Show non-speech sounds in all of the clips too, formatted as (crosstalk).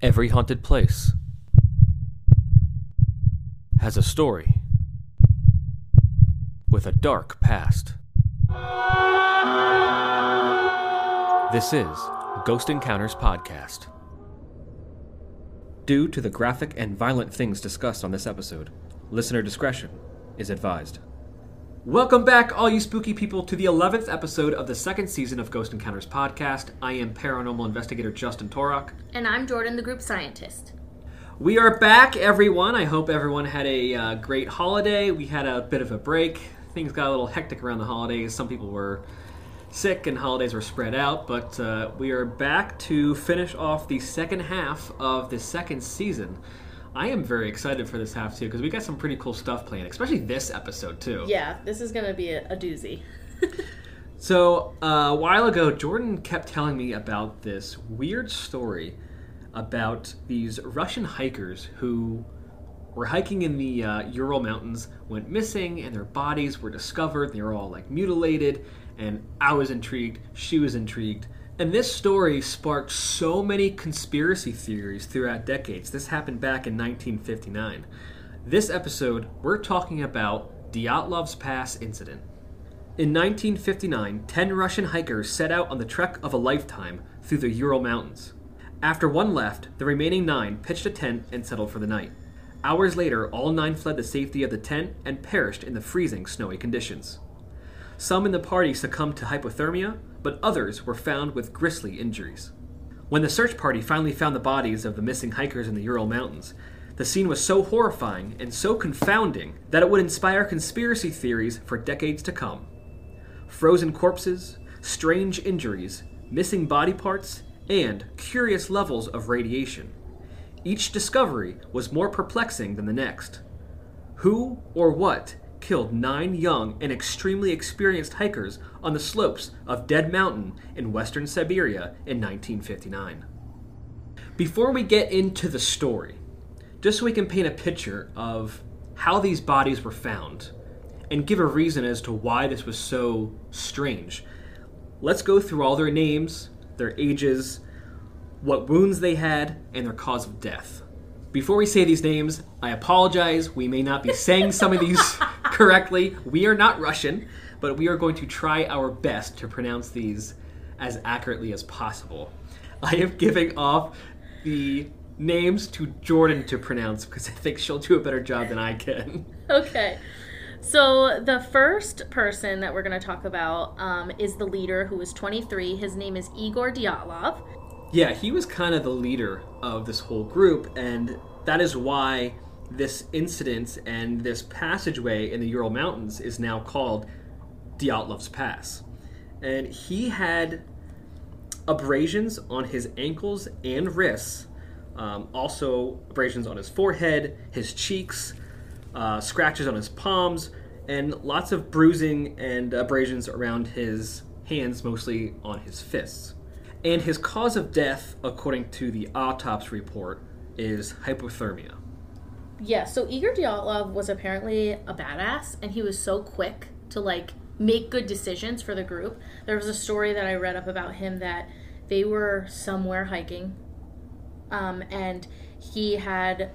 Every haunted place has a story with a dark past. This is Ghost Encounters Podcast. Due to the graphic and violent things discussed on this episode, listener discretion is advised. Welcome back, all you spooky people, to the 11th episode of the second season of Ghost Encounters Podcast. I am paranormal investigator Justin Torok. And I'm Jordan, the group scientist. We are back, everyone. I hope everyone had a uh, great holiday. We had a bit of a break. Things got a little hectic around the holidays. Some people were sick and holidays were spread out, but uh, we are back to finish off the second half of the second season. I am very excited for this half too because we got some pretty cool stuff planned, especially this episode too. Yeah, this is going to be a, a doozy. (laughs) So uh, a while ago, Jordan kept telling me about this weird story about these Russian hikers who were hiking in the uh, Ural Mountains, went missing, and their bodies were discovered. They were all like mutilated, and I was intrigued. She was intrigued. And this story sparked so many conspiracy theories throughout decades. This happened back in 1959. This episode, we're talking about Dyatlov's Pass incident. In 1959, 10 Russian hikers set out on the trek of a lifetime through the Ural Mountains. After one left, the remaining nine pitched a tent and settled for the night. Hours later, all nine fled the safety of the tent and perished in the freezing, snowy conditions. Some in the party succumbed to hypothermia, but others were found with grisly injuries. When the search party finally found the bodies of the missing hikers in the Ural Mountains, the scene was so horrifying and so confounding that it would inspire conspiracy theories for decades to come. Frozen corpses, strange injuries, missing body parts, and curious levels of radiation. Each discovery was more perplexing than the next. Who or what killed nine young and extremely experienced hikers on the slopes of Dead Mountain in western Siberia in 1959? Before we get into the story, just so we can paint a picture of how these bodies were found and give a reason as to why this was so strange, let's go through all their names, their ages, what wounds they had, and their cause of death. Before we say these names, I apologize. We may not be saying some of these (laughs) correctly. We are not Russian, but we are going to try our best to pronounce these as accurately as possible. I am giving off the names to Jordan to pronounce because I think she'll do a better job than I can. Okay. So the first person that we're going to talk about um, is the leader who is 23. His name is Igor Dyatlov. Yeah, he was kind of the leader of this whole group, and that is why this incident and this passageway in the Ural Mountains is now called Dyatlov's Pass. And he had abrasions on his ankles and wrists, um, also abrasions on his forehead, his cheeks, uh, scratches on his palms, and lots of bruising and abrasions around his hands, mostly on his fists. And his cause of death, according to the autopsy report, is hypothermia. Yeah, so Igor Dyatlov was apparently a badass, and he was so quick to like make good decisions for the group. There was a story that I read up about him that they were somewhere hiking, um, and he had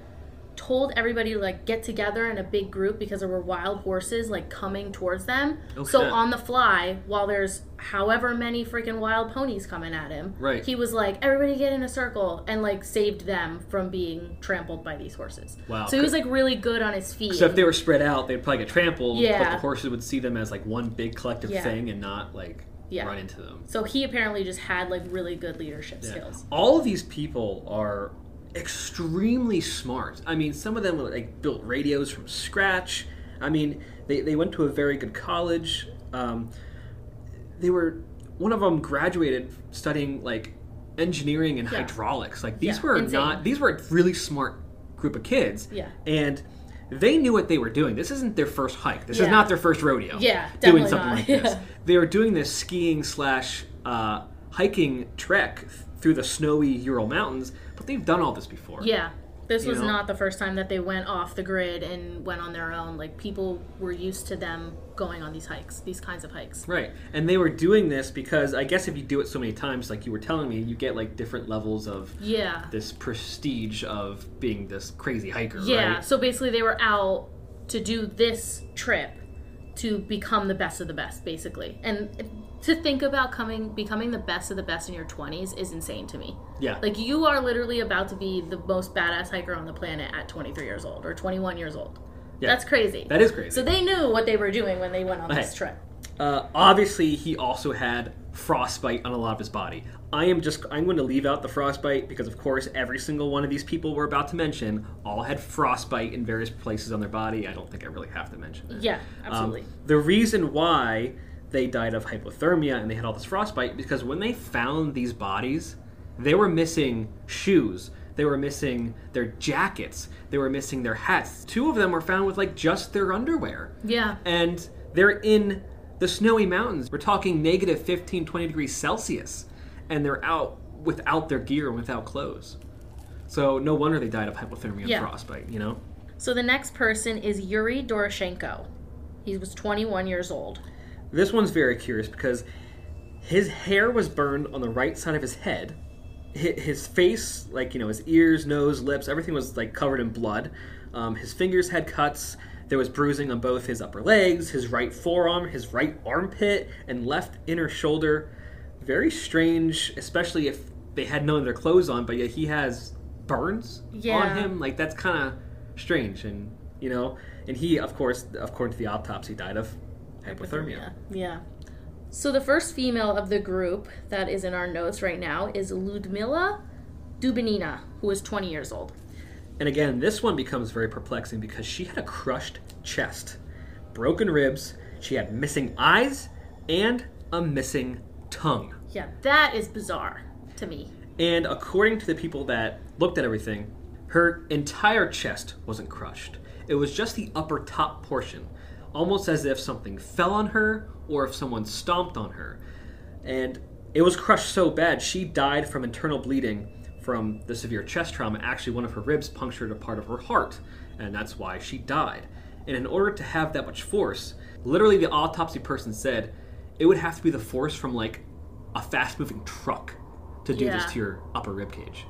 told everybody to like get together in a big group because there were wild horses like coming towards them. Oh, so on the fly, while there's however many freaking wild ponies coming at him, Right. he was like, "Everybody get in a circle," and like saved them from being trampled by these horses. Wow. So he was like really good on his feet. So if they were spread out, they'd probably get trampled, but Yeah. the horses would see them as like one big collective Yeah. thing and not like Yeah. run into them. So he apparently just had like really good leadership Yeah. skills. All of these people are extremely smart. I mean, some of them like built radios from scratch. I mean, they, they went to a very good college. Um, they were one of them graduated studying like engineering and Yeah. hydraulics. Like these Yeah, were insane. not these were a really smart group of kids. Yeah. and they knew what they were doing. This isn't their first hike. This is not their first rodeo. Yeah, doing something not. like (laughs) this. They were doing this skiing slash uh, hiking trek through the snowy Ural Mountains, but they've done all this before. Yeah. This you was know? not the first time that they went off the grid and went on their own. Like people were used to them going on these hikes, these kinds of hikes. Right. And they were doing this because I guess if you do it so many times, like you were telling me, you get like different levels of Yeah. this prestige of being this crazy hiker, Yeah. right? So basically, they were out to do this trip to become the best of the best, basically. And to think about coming, becoming the best of the best in your 20s is insane to me. Yeah. Like you are literally about to be the most badass hiker on the planet at 23 years old or 21 years old. Yeah. That's crazy. that is crazy. so they knew what they were doing when they went on this trip. Uh, obviously, he also had frostbite on a lot of his body. I am just I'm going to leave out the frostbite because, of course, every single one of these people we're about to mention all had frostbite in various places on their body. I don't think I really have to mention it. Yeah, Um, absolutely. the reason why they died of hypothermia and they had all this frostbite because when they found these bodies, they were missing shoes. They were missing their jackets. They were missing their hats. Two of them were found with like just their underwear yeah. and they're in the snowy mountains. We're talking negative 15, 20 degrees Celsius, and they're out without their gear and without clothes. So no wonder they died of hypothermia and Yeah. frostbite, you know? So the next person is Yuri Doroshenko. He was 21 years old. This one's very curious because his hair was burned on the right side of his head. His face, like, you know, his ears, nose, lips, everything was like covered in blood. Um, his fingers had cuts. There was bruising on both his upper legs, his right forearm, his right armpit, and left inner shoulder. Very strange, especially if they had none of their clothes on, but yet he has burns Yeah. on him. Like, that's kind of strange. And, you know, and he, of course, according to the autopsy, died of hypothermia. Yeah. So the first female of the group that is in our notes right now is Ludmila Dubinina, who is 20 years old. And again, this one becomes very perplexing because she had a crushed chest, broken ribs, she had missing eyes, and a missing tongue. Yeah, that is bizarre to me. And according to the people that looked at everything, her entire chest wasn't crushed. It was just the upper top portion, almost as if something fell on her or if someone stomped on her. And it was crushed so bad, she died from internal bleeding from the severe chest trauma. Actually, one of her ribs punctured a part of her heart, and that's why she died. And in order to have that much force, literally the autopsy person said it would have to be the force from like a fast moving truck to do Yeah. this to your upper rib cage.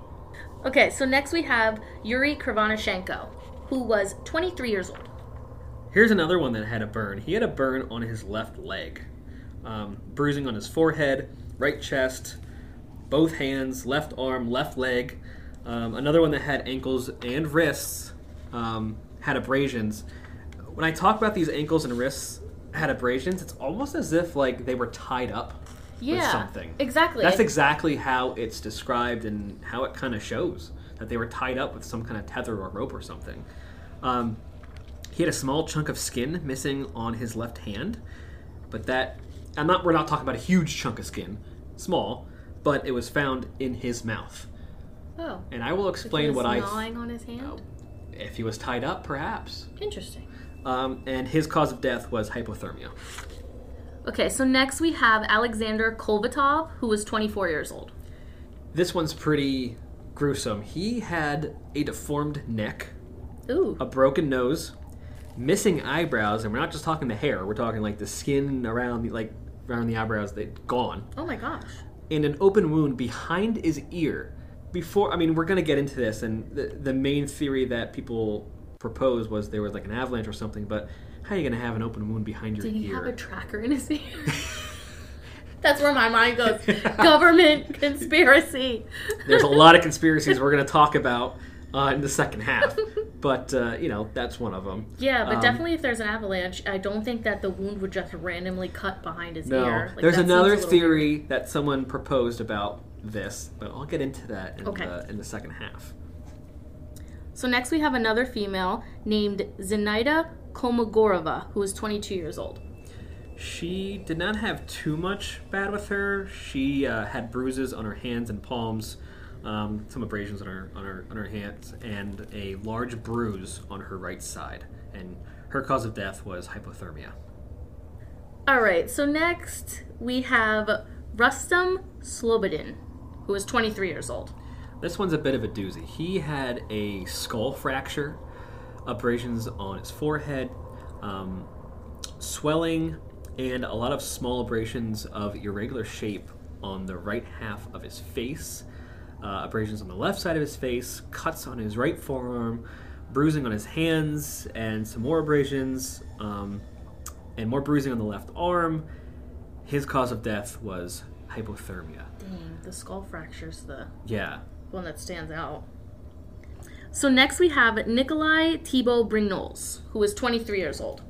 Okay, so next we have Yuri Krivonashenko, who was 23 years old. Here's another one that had a burn. He had a burn on his left leg, um, bruising on his forehead, right chest, both hands, left arm, left leg. Um, another one that had ankles and wrists um, had abrasions. When I talk about these ankles and wrists had abrasions, it's almost as if like they were tied up with Yeah, something. exactly. That's exactly how it's described and how it kind of shows that they were tied up with some kind of tether or rope or something. Um, he had a small chunk of skin missing on his left hand, but that I'm not. We're not talking about a huge chunk of skin, small, but it was found in his mouth. Oh. And I will explain what I. gnawing on his hand? If he was tied up, perhaps. Interesting. Um, and his cause of death was hypothermia. Okay, so next we have Alexander Kolevatov, who was 24 years old. This one's pretty gruesome. He had a deformed neck, Ooh. a broken nose, missing eyebrows, and we're not just talking the hair. We're talking like the skin around the like around the eyebrows that gone, Oh my gosh. and an open wound behind his ear. Before, I mean, we're gonna get into this, and the the main theory that people proposed was there was like an avalanche or something. But how are you gonna have an open wound behind your Did he have a tracker in his ear? (laughs) That's where my mind goes. Government (laughs) conspiracy. There's a lot of conspiracies we're gonna talk about uh, in the second half, (laughs) but uh, you know that's one of them. Yeah, but Um, definitely if there's an avalanche, I don't think that the wound would just randomly cut behind his No, ear. Like, there's another theory that someone proposed about this, but I'll get into that in, Okay. the, in the second half. So next we have another female named Zinaida Kolmogorova, who is 22 years old. She did not have too much bad with her. She uh, had bruises on her hands and palms, um, some abrasions on her on her on her hands, and a large bruise on her right side. And her cause of death was hypothermia. All right, so next we have Rustam Slobodin, who is 23 years old. This one's a bit of a doozy. He had a skull fracture, abrasions on his forehead, um, swelling, and a lot of small abrasions of irregular shape on the right half of his face, uh, abrasions on the left side of his face, cuts on his right forearm, bruising on his hands, and some more abrasions, um, and more bruising on the left arm. His cause of death was hypothermia. Dang, the skull fracture's the Yeah. one that stands out. So next we have Nikolai Thibeaux Brignolle, who was 23 years old.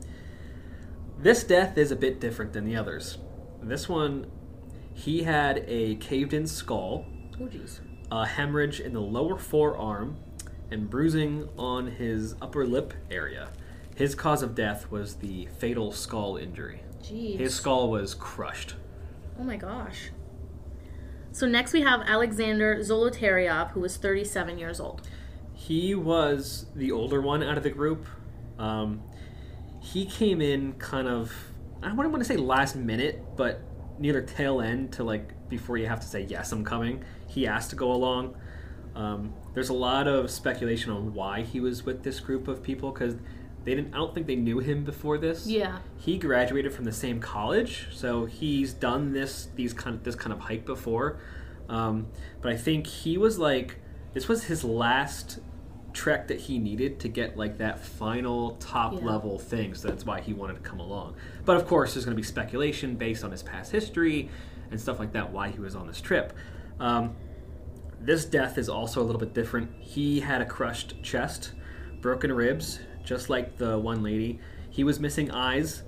This death is a bit different than the others. This one, he had a caved in skull, Oh jeez. A hemorrhage in the lower forearm, and bruising on his upper lip area. His cause of death was the fatal skull injury. Jeez. His skull was crushed. Oh my gosh. So next we have Alexander Zolotaryov, who was 37 years old. He was the older one out of the group. Um, he came in kind of, I wouldn't want to say last minute, but near the tail end to like before you have to say, yes, I'm coming. He asked to go along. Um, there's a lot of speculation on why he was with this group of people because they didn't, I don't think they knew him before this. Yeah. He graduated from the same college, so he's done this these kind of this kind of hike before. Um, but I think he was like this was his last trek that he needed to get like that final top Yeah. level thing. So that's why he wanted to come along. But of course, there's going to be speculation based on his past history and stuff like that why he was on this trip. Um, this death is also a little bit different. He had a crushed chest, broken ribs, just like the one lady. He was missing eyes,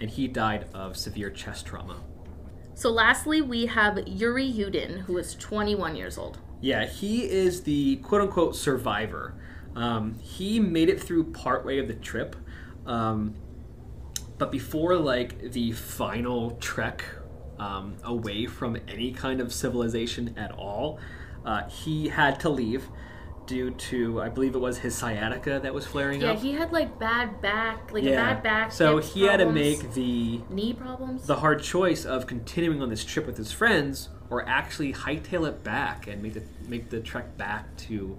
and he died of severe chest trauma. So lastly we have Yuri Yudin, who is 21 years old. Yeah, he is the quote unquote survivor. Um, he made it through partway of the trip, um, but before like the final trek um, away from any kind of civilization at all, uh, he had to leave due to I believe it was his sciatica that was flaring Yeah, up. Yeah, he had like bad back, like a bad back. so he had to make the knee problems. the hard choice of continuing on this trip with his friends or actually hightail it back and make the make the trek back to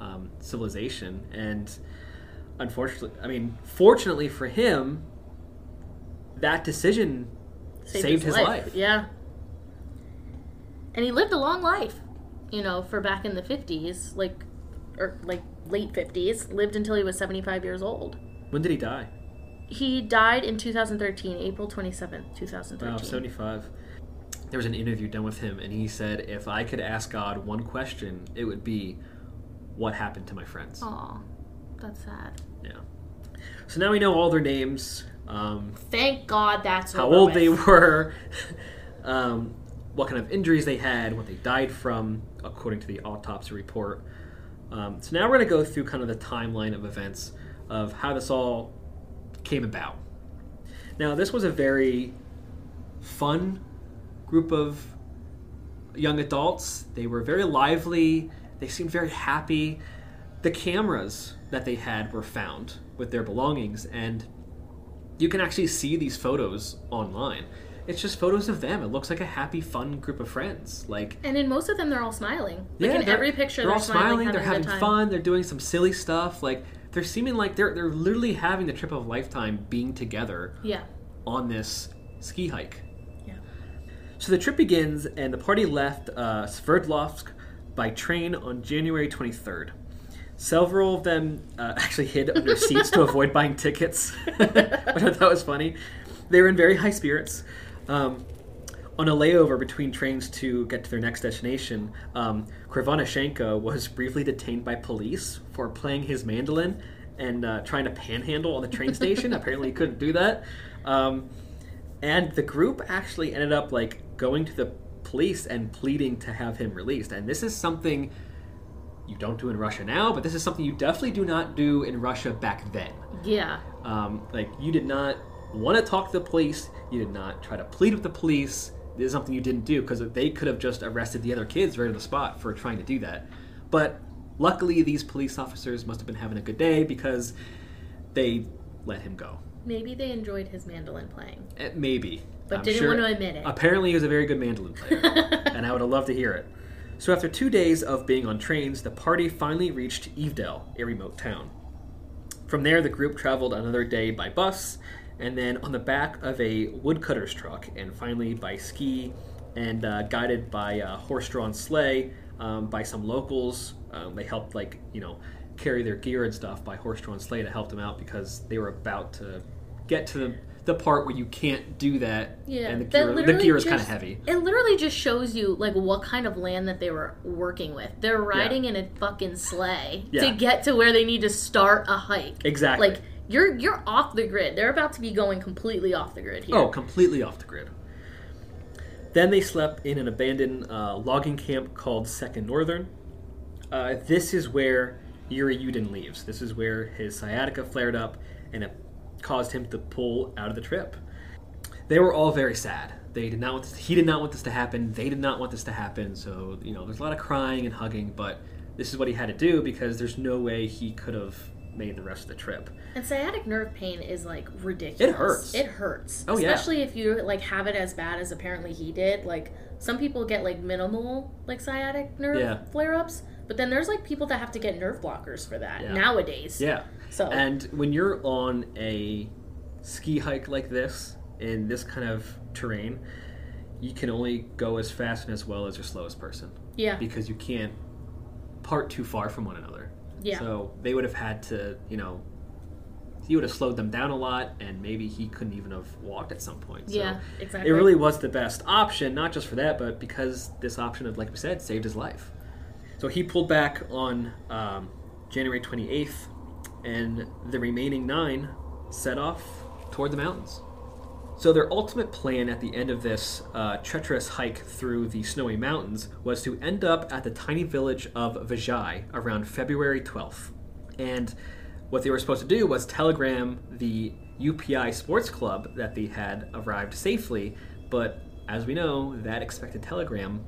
um, civilization. And unfortunately, I mean, fortunately for him, that decision saved, his, life. Yeah. And he lived a long life, you know, for back in the 50s, like or like late 50s, lived until he was 75 years old. When did he die? He died in 2013, April 27th, 2013. Wow, seventy-five. There was an interview done with him, and he said, "If I could ask God one question, it would be, what happened to my friends?" Aw, that's sad. Yeah. So now we know all their names. Um, Thank God that's how old with. they were, (laughs) um, what kind of injuries they had, what they died from, according to the autopsy report. Um, so now we're going to go through kind of the timeline of events of how this all came about. Now, this was a very fun group of young adults. They were very lively, they seemed very happy. The cameras that they had were found with their belongings, and you can actually see these photos online. It's just photos of them. It looks like a happy, fun group of friends. Like, And in most of them, they're all smiling. Like in every picture, they're, they're, all smiling. They're having, fun. They're doing some silly stuff. Like, they're seeming like they're they're literally having the trip of a lifetime, being together Yeah. on this ski hike. Yeah. So the trip begins, and the party left uh, Sverdlovsk by train on January 23rd. Several of them uh, (laughs) actually hid under seats to (laughs) avoid buying tickets, which (laughs) I thought was funny. They were in very high spirits. Um, on a layover between trains to get to their next destination, um, Krivonishenko was briefly detained by police for playing his mandolin and uh, trying to panhandle on the train (laughs) station. Apparently, he couldn't do that. Um, and the group actually ended up like going to the police and pleading to have him released. And this is something you don't do in Russia now, but this is something you definitely do not do in Russia back then. Yeah. Um, like you did not want to talk to the police. You did not try to plead with the police. This is something you didn't do because they could have just arrested the other kids right on the spot for trying to do that. But luckily, these police officers must have been having a good day because they let him go. Maybe they enjoyed his mandolin playing, Eh, Maybe, but I'm didn't sure- want to admit it. Apparently, he was a very good mandolin player, (laughs) and I would have loved to hear it. So after two days of being on trains, the party finally reached Ivdel, a remote town. From there, the group traveled another day by bus, and then on the back of a woodcutter's truck, and finally by ski, and uh, guided by a horse-drawn sleigh um, by some locals. Um, they helped, like you know, carry their gear and stuff by horse-drawn sleigh to help them out because they were about to get to the the part where you can't do that, Yeah, and the gear, the gear is kind of heavy. It literally just shows you like what kind of land that they were working with. They're riding in a fucking sleigh Yeah. to get to where they need to start a hike. Exactly. Like you're you're off the grid. They're about to be going completely off the grid here. Oh, completely off the grid. Then they slept in an abandoned uh, logging camp called Second Northern. Uh, this is where Yuri Yudin leaves. This is where his sciatica flared up and it caused him to pull out of the trip. They were all very sad. They did not want this, he did not want this to happen. They did not want this to happen. So, you know, there's a lot of crying and hugging, but this is what he had to do because there's no way he could have made the rest of the trip. And sciatic nerve pain is like ridiculous. It hurts. It hurts. Oh, yeah. Especially if you like have it as bad as apparently he did. Like some people get like minimal like sciatic nerve Yeah. flare ups, but then there's like people that have to get nerve blockers for that Yeah. nowadays. Yeah. So And when you're on a ski hike like this in this kind of terrain, you can only go as fast and as well as your slowest person yeah. because you can't part too far from one another. Yeah. So they would have had to, you know, he would have slowed them down a lot, and maybe he couldn't even have walked at some point. So yeah, exactly. it really was the best option, not just for that, but because this option of, like we said, saved his life. So he pulled back on um, January 28th, and the remaining nine set off toward the mountains. So their ultimate plan at the end of this uh, treacherous hike through the snowy mountains was to end up at the tiny village of Vizhai around February 12th. And what they were supposed to do was telegram the UPI Sports Club that they had arrived safely, but as we know, that expected telegram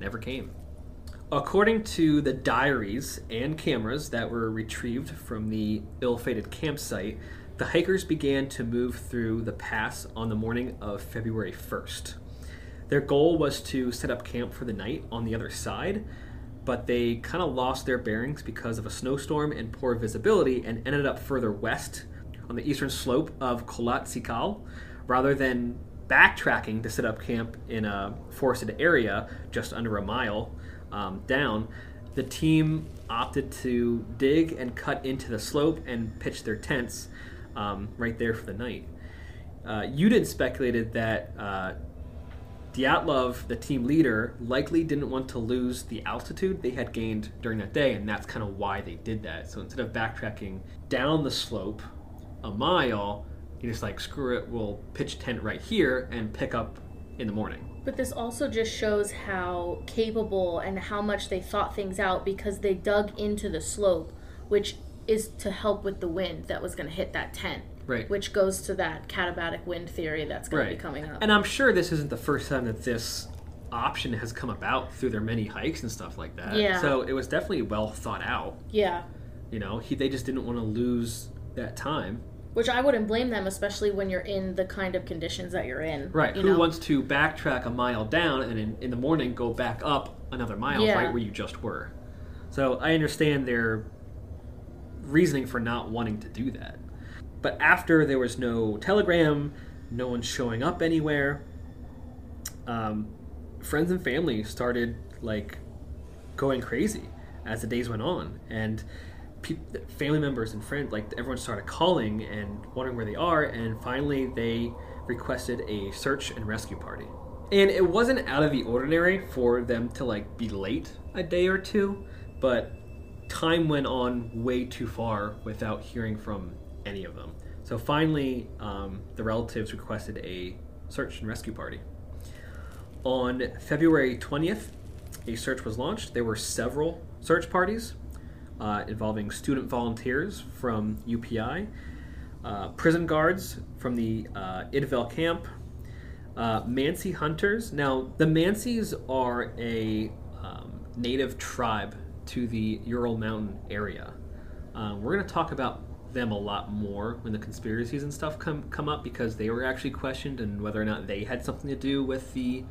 never came. According to the diaries and cameras that were retrieved from the ill fated campsite, the hikers began to move through the pass on the morning of February 1st. Their goal was to set up camp for the night on the other side, but they kind of lost their bearings because of a snowstorm and poor visibility and ended up further west on the eastern slope of Kholat Syakhl rather than backtracking to set up camp in a forested area just under a mile um, down. The team opted to dig and cut into the slope and pitch their tents um, right there for the night. Uh, Yudin speculated that uh, Dyatlov, the team leader, likely didn't want to lose the altitude they had gained during that day, and that's kind of why they did that. So instead of backtracking down the slope a mile, he just like, screw it, we'll pitch tent right here and pick up in the morning. But this also just shows how capable and how much they thought things out because they dug into the slope, which is to help with the wind that was going to hit that tent. Right. Which goes to that katabatic wind theory that's going to be coming up. And I'm sure this isn't the first time that this option has come about through their many hikes and stuff like that. Yeah. So it was definitely well thought out. yeah. You know, he, they just didn't want to lose that time. Which I wouldn't blame them, especially when you're in the kind of conditions that you're in. Right. You Who know? wants to backtrack a mile down and in, in the morning go back up another mile Yeah. right where you just were? So I understand their reasoning for not wanting to do that. But after there was no telegram, no one showing up anywhere, um, friends and family started like going crazy as the days went on, and pe- family members and friends like everyone started calling and wondering where they are, and finally they requested a search and rescue party. And it wasn't out of the ordinary for them to like be late a day or two, but time went on way too far without hearing from any of them. So finally, um, the relatives requested a search and rescue party. On February 20th, a search was launched. There were several search parties uh, involving student volunteers from UPI, uh, prison guards from the uh, Ivdel camp, uh, Mansi hunters. Now, the Mansis are a um, native tribe to the Ural Mountain area. Uh, we're going to talk about them a lot more when the conspiracies and stuff come come up because they were actually questioned and whether or not they had something to do with the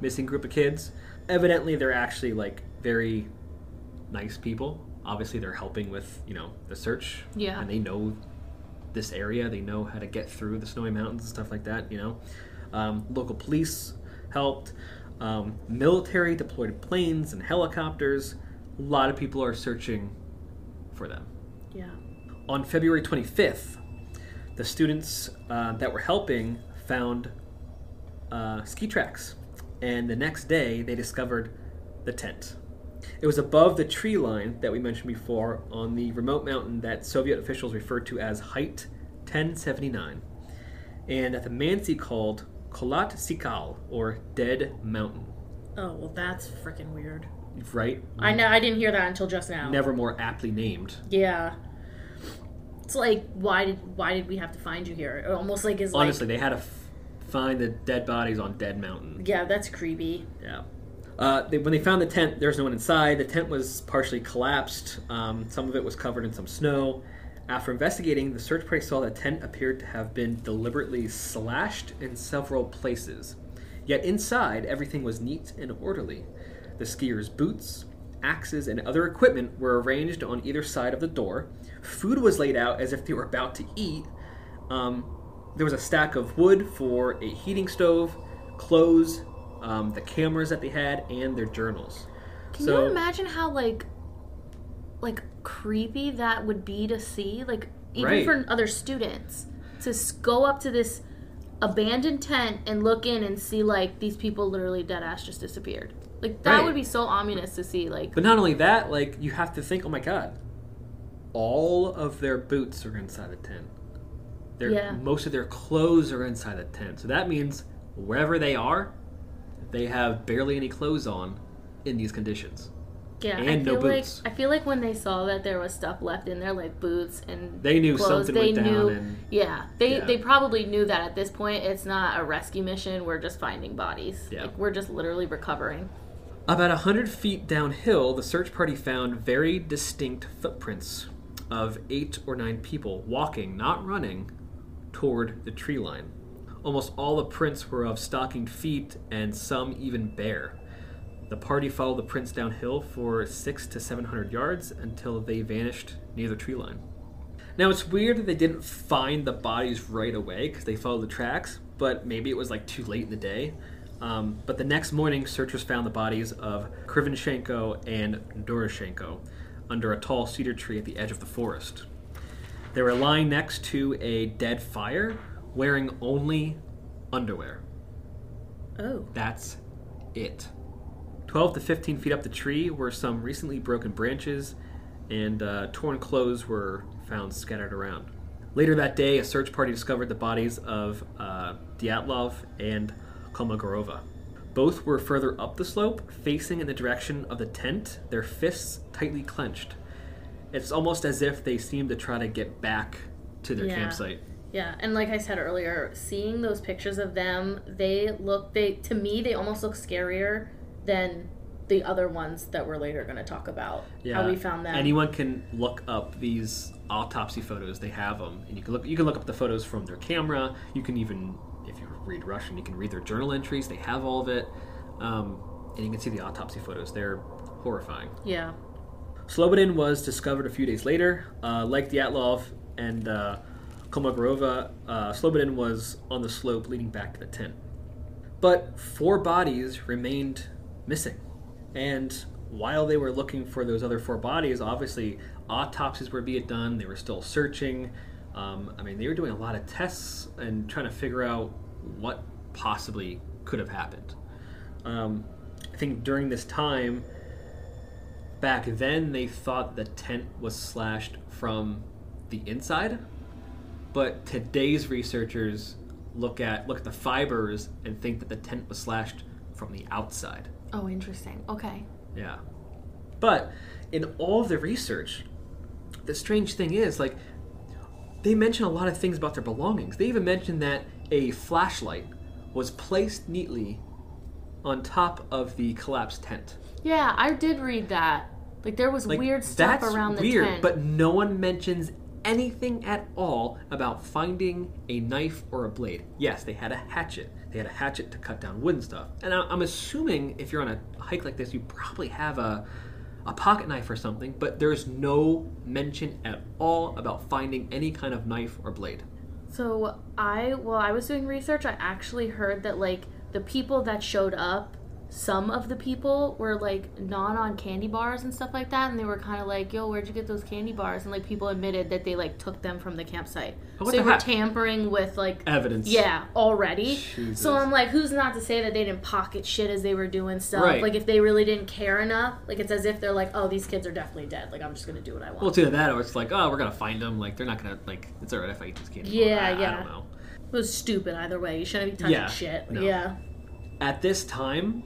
missing group of kids. Evidently, they're actually like very nice people. Obviously, they're helping with you know the search. Yeah. And they know this area. They know how to get through the snowy mountains and stuff like that. You know, um, local police helped. Um, military deployed planes and helicopters. A lot of people are searching for them. Yeah. On February 25th, the students uh, that were helping found uh, ski tracks, and the next day they discovered the tent. It was above the tree line that we mentioned before on the remote mountain that Soviet officials referred to as Height 1079, and that the Mansi called Kholat Syakhl, or Dead Mountain. Oh well, that's freaking weird. Right? I know. I didn't hear that until just now. Never more aptly named. Yeah. It's like why did why did we have to find you here? It almost like is like Honestly, they had to f- find the dead bodies on Dead Mountain. yeah, that's creepy. Yeah. Uh, they, when they found the tent, there was no one inside. The tent was partially collapsed. Um, some of it was covered in some snow. After investigating, the search party saw that the tent appeared to have been deliberately slashed in several places. Yet inside, everything was neat and orderly. The skiers' boots, axes, and other equipment were arranged on either side of the door. Food was laid out as if they were about to eat. Um, there was a stack of wood for a heating stove, clothes, um, the cameras that they had, and their journals. Can So- you imagine how like like creepy that would be to see? Like even Right. for other students to go up to this abandoned tent and look in and see like these people literally dead ass just disappeared. Like that Right. would be so ominous to see. Like But not only that, like you have to think, oh my god, all of their boots are inside the tent. Their Yeah. most of their clothes are inside the tent. So that means wherever they are, they have barely any clothes on in these conditions. yeah, I and no feel like boots. I feel like when they saw that there was stuff left in there like boots and They knew clothes, something they went down knew and yeah they Yeah. they probably knew that at this point it's not a rescue mission. We're just finding bodies. Yeah. Like we're just literally recovering. About a hundred feet downhill, the search party found very distinct footprints of eight or nine people walking, not running, toward the tree line. Almost all the prints were of stockinged feet, and some even bare. The party followed the prints downhill for six to seven hundred yards until they vanished near the tree line. Now it's weird that they didn't find the bodies right away because they followed the tracks, but maybe it was like too late in the day. Um, but the next morning, searchers found the bodies of Krivenchenko and Doroshenko under a tall cedar tree at the edge of the forest. They were lying next to a dead fire, wearing only underwear. Oh. That's it. 12 to 15 feet up the tree were some recently broken branches, and uh, torn clothes were found scattered around. Later that day, a search party discovered the bodies of uh, Dyatlov and Kolmogorova. Both were further up the slope, facing in the direction of the tent, their fists tightly clenched. It's almost as if they seemed to try to get back to their Yeah. campsite. Yeah, and like I said earlier, seeing those pictures of them, they look they to me they almost look scarier than the other ones that we're later going to talk about. Yeah. How we found them. Anyone can look up these autopsy photos. They have them, and you can look. You can look up the photos from their camera. You can even, read Russian, you can read their journal entries. They have all of it, um, and you can see the autopsy photos. They're horrifying. yeah. Slobodin was discovered a few days later. Uh, like Dyatlov and uh, Kolmogorova, uh, Slobodin was on the slope leading back to the tent. But four bodies remained missing. And while they were looking for those other four bodies, obviously autopsies were being done. They were still searching. Um, I mean, they were doing a lot of tests and trying to figure out what possibly could have happened. Um, I think during this time, back then they thought the tent was slashed from the inside but today's researchers look at look at the fibers and think that the tent was slashed from the outside Oh, interesting. Okay. yeah but in all of the research the strange thing is like they mention a lot of things about their belongings they even mention that a flashlight was placed neatly on top of the collapsed tent Yeah, I did read that. Like there was Like, weird stuff that's around the weird, tent. but no one mentions anything at all about finding a knife or a blade. Yes, they had a hatchet. They had a hatchet to cut down wood and stuff. And I- I'm assuming if you're on a hike like this, you probably have a a pocket knife or something, but there's no mention at all about finding any kind of knife or blade. So I, while I was doing research, I actually heard that like the people that showed up, some of the people were like not on candy bars and stuff like that, and they were kind of like, "Yo, where'd you get those candy bars?" And like people admitted that they like took them from the campsite. Oh, so what they the were heck? tampering with like Evidence. yeah already. Jesus. So I'm like, who's not to say that they didn't pocket shit as they were doing stuff? Right. Like if they really didn't care enough, like it's as if they're like, "Oh, these kids are definitely dead. Like I'm just gonna do what I want." Well, it's either that or it's like, oh, we're gonna find them. Like they're not gonna like. It's alright if I eat this candy. Yeah, I, I yeah. don't know. it was stupid either way. You shouldn't be touching Yeah, shit. no. Yeah. At this time,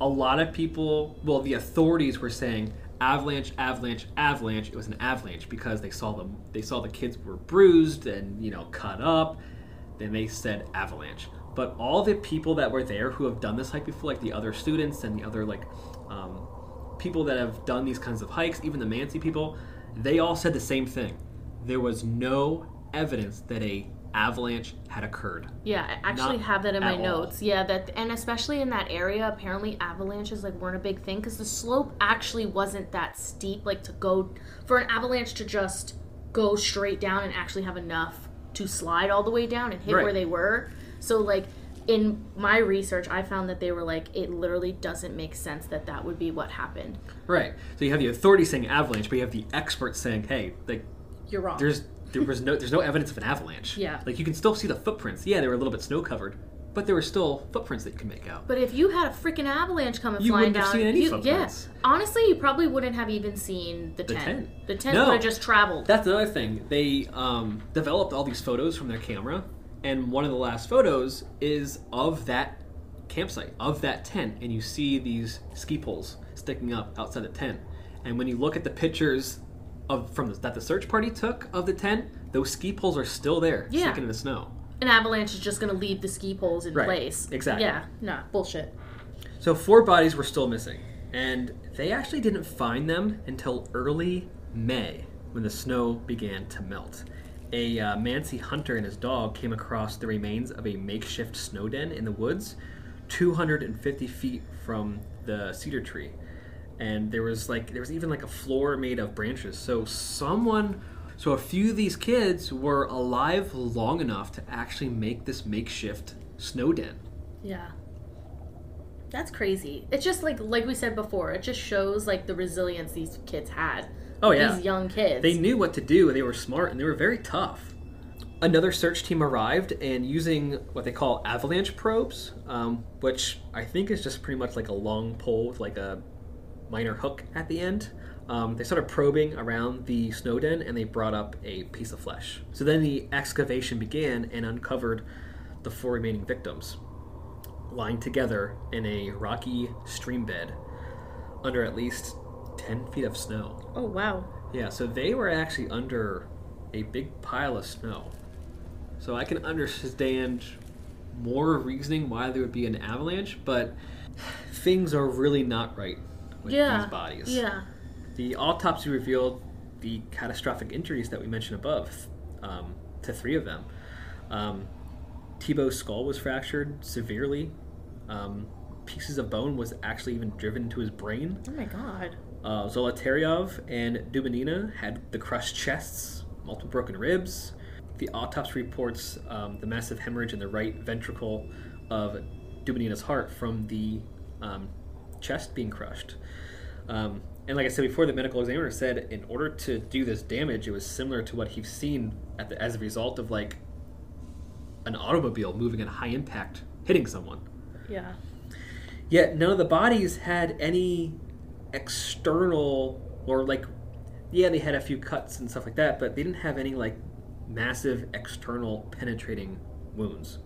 a lot of people, well, the authorities were saying avalanche, avalanche, avalanche. It was an avalanche because they saw them. They saw the kids were bruised and you know cut up. Then they said avalanche. But all the people that were there who have done this hike before, like the other students and the other like um, people that have done these kinds of hikes, even the Mansi people, they all said the same thing. There was no evidence that a avalanche had occurred. Yeah, I actually Not have that in my at all. notes. Yeah, that and especially in that area, apparently avalanches like weren't a big thing because the slope actually wasn't that steep. Like to go for an avalanche to just go straight down and actually have enough to slide all the way down and hit Right. where they were. So like in my research, I found that they were like it literally doesn't make sense that that would be what happened. Right. So you have the authorities saying avalanche, but you have the experts saying, "Hey, like You're wrong. there's there was no there's no evidence of an avalanche. Yeah. Like you can still see the footprints. Yeah, they were a little bit snow covered, but there were still footprints that you could make out. But if you had a freaking avalanche coming You flying wouldn't have down, seen any you, yeah, footprints. honestly, you probably wouldn't have even seen the, The tent. tent. The tent No. would have just traveled. That's another thing. They um, developed all these photos from their camera, and one of the last photos is of that campsite, of that tent, and you see these ski poles sticking up outside the tent. And when you look at the pictures of from the, that the search party took of the tent, those ski poles are still there, Yeah. sticking in the snow. An avalanche is just going to leave the ski poles in Right. place. Exactly. Yeah, nah, bullshit. So four bodies were still missing, and they actually didn't find them until early May when the snow began to melt. A uh, Mansi hunter and his dog came across the remains of a makeshift snow den in the woods, 250 feet from the cedar tree, and there was like there was even like a floor made of branches. So someone, so a few of these kids were alive long enough to actually make this makeshift snow den. Yeah. That's crazy. It's just like like we said before, it just shows like the resilience these kids had. Oh yeah, These young kids. They knew what to do. They were smart and they were very tough. Another search team arrived and using what they call avalanche probes, um, which I think is just pretty much like a long pole with like a minor hook at the end. Um, they started probing around the snow den and they brought up a piece of flesh. So then the excavation began and uncovered the four remaining victims, lying together in a rocky stream bed under at least 10 feet of snow. Oh wow. Yeah, so they were actually under a big pile of snow. So I can understand more reasoning why there would be an avalanche, but (sighs) things are really not right with yeah. these bodies. Yeah. The autopsy revealed the catastrophic injuries that we mentioned above um, to three of them. Um, Thibeaux's skull was fractured severely. Um, pieces of bone was actually even driven into his brain. Oh my god. Uh, Zolotaryov and Dubinina had the crushed chests, multiple broken ribs. The autopsy reports um, the massive hemorrhage in the right ventricle of Dubinina's heart from the um, chest being crushed. Um, and like I said before, the medical examiner said in order to do this damage, it was similar to what he's seen at the, as a result of like an automobile moving at high impact hitting someone. Yeah. Yet none of the bodies had any external or like yeah, they had a few cuts and stuff like that, but they didn't have any like massive external penetrating wounds.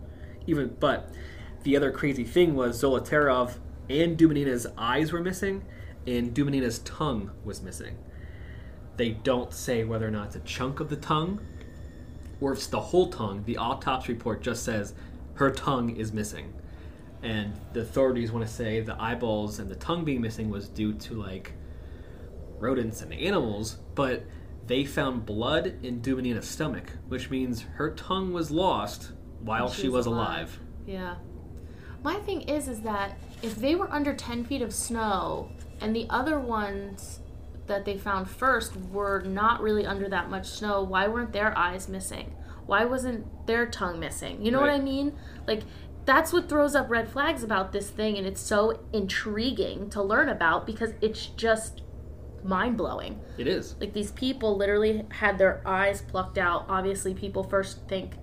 Even but the other crazy thing was Zolotaryov and Dubinina's eyes were missing and Dubinina's tongue was missing. They don't say whether or not it's a chunk of the tongue or if it's the whole tongue. The autopsy report just says her tongue is missing and the authorities want to say the eyeballs and the tongue being missing was due to like rodents and animals but they found blood in Dubinina's stomach, which means her tongue was lost while she, was alive. Yeah. My thing is, is that if they were under 10 feet of snow and the other ones that they found first were not really under that much snow, why weren't their eyes missing? Why wasn't their tongue missing? You know what I mean? Like, that's what throws up red flags about this thing, and it's so intriguing to learn about because it's just mind blowing. It is. Like these people literally had their eyes plucked out. Obviously, people first think,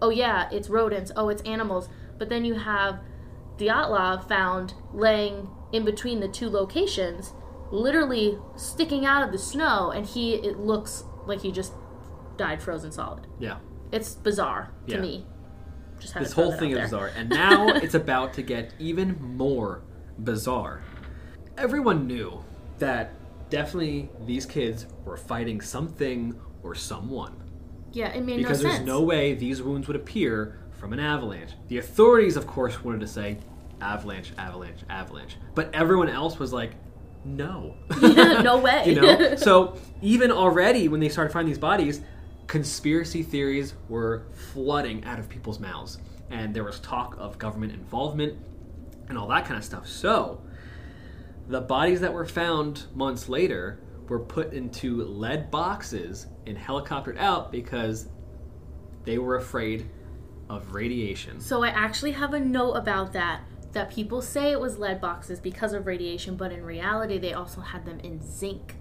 "Oh yeah, it's rodents. Oh, it's animals." But then you have Dyatlov found laying in between the two locations, literally sticking out of the snow, and he it looks like he just died frozen solid. Yeah. It's bizarre to Yeah. me. Just This whole thing is there. bizarre. And now (laughs) it's about to get even more bizarre. Everyone knew that definitely these kids were fighting something or someone. Yeah, it made Because no there's no way these wounds would appear from an avalanche. The authorities, of course, wanted to say avalanche, avalanche, avalanche. But everyone else was like, no. (laughs) no way. (laughs) you know? so even already when they started finding these bodies, conspiracy theories were flooding out of people's mouths. And there was talk of government involvement and all that kind of stuff. So the bodies that were found months later were put into lead boxes and helicoptered out because they were afraid of radiation. So I actually have a note about that. That people say it was lead boxes because of radiation, but in reality, they also had them in zinc,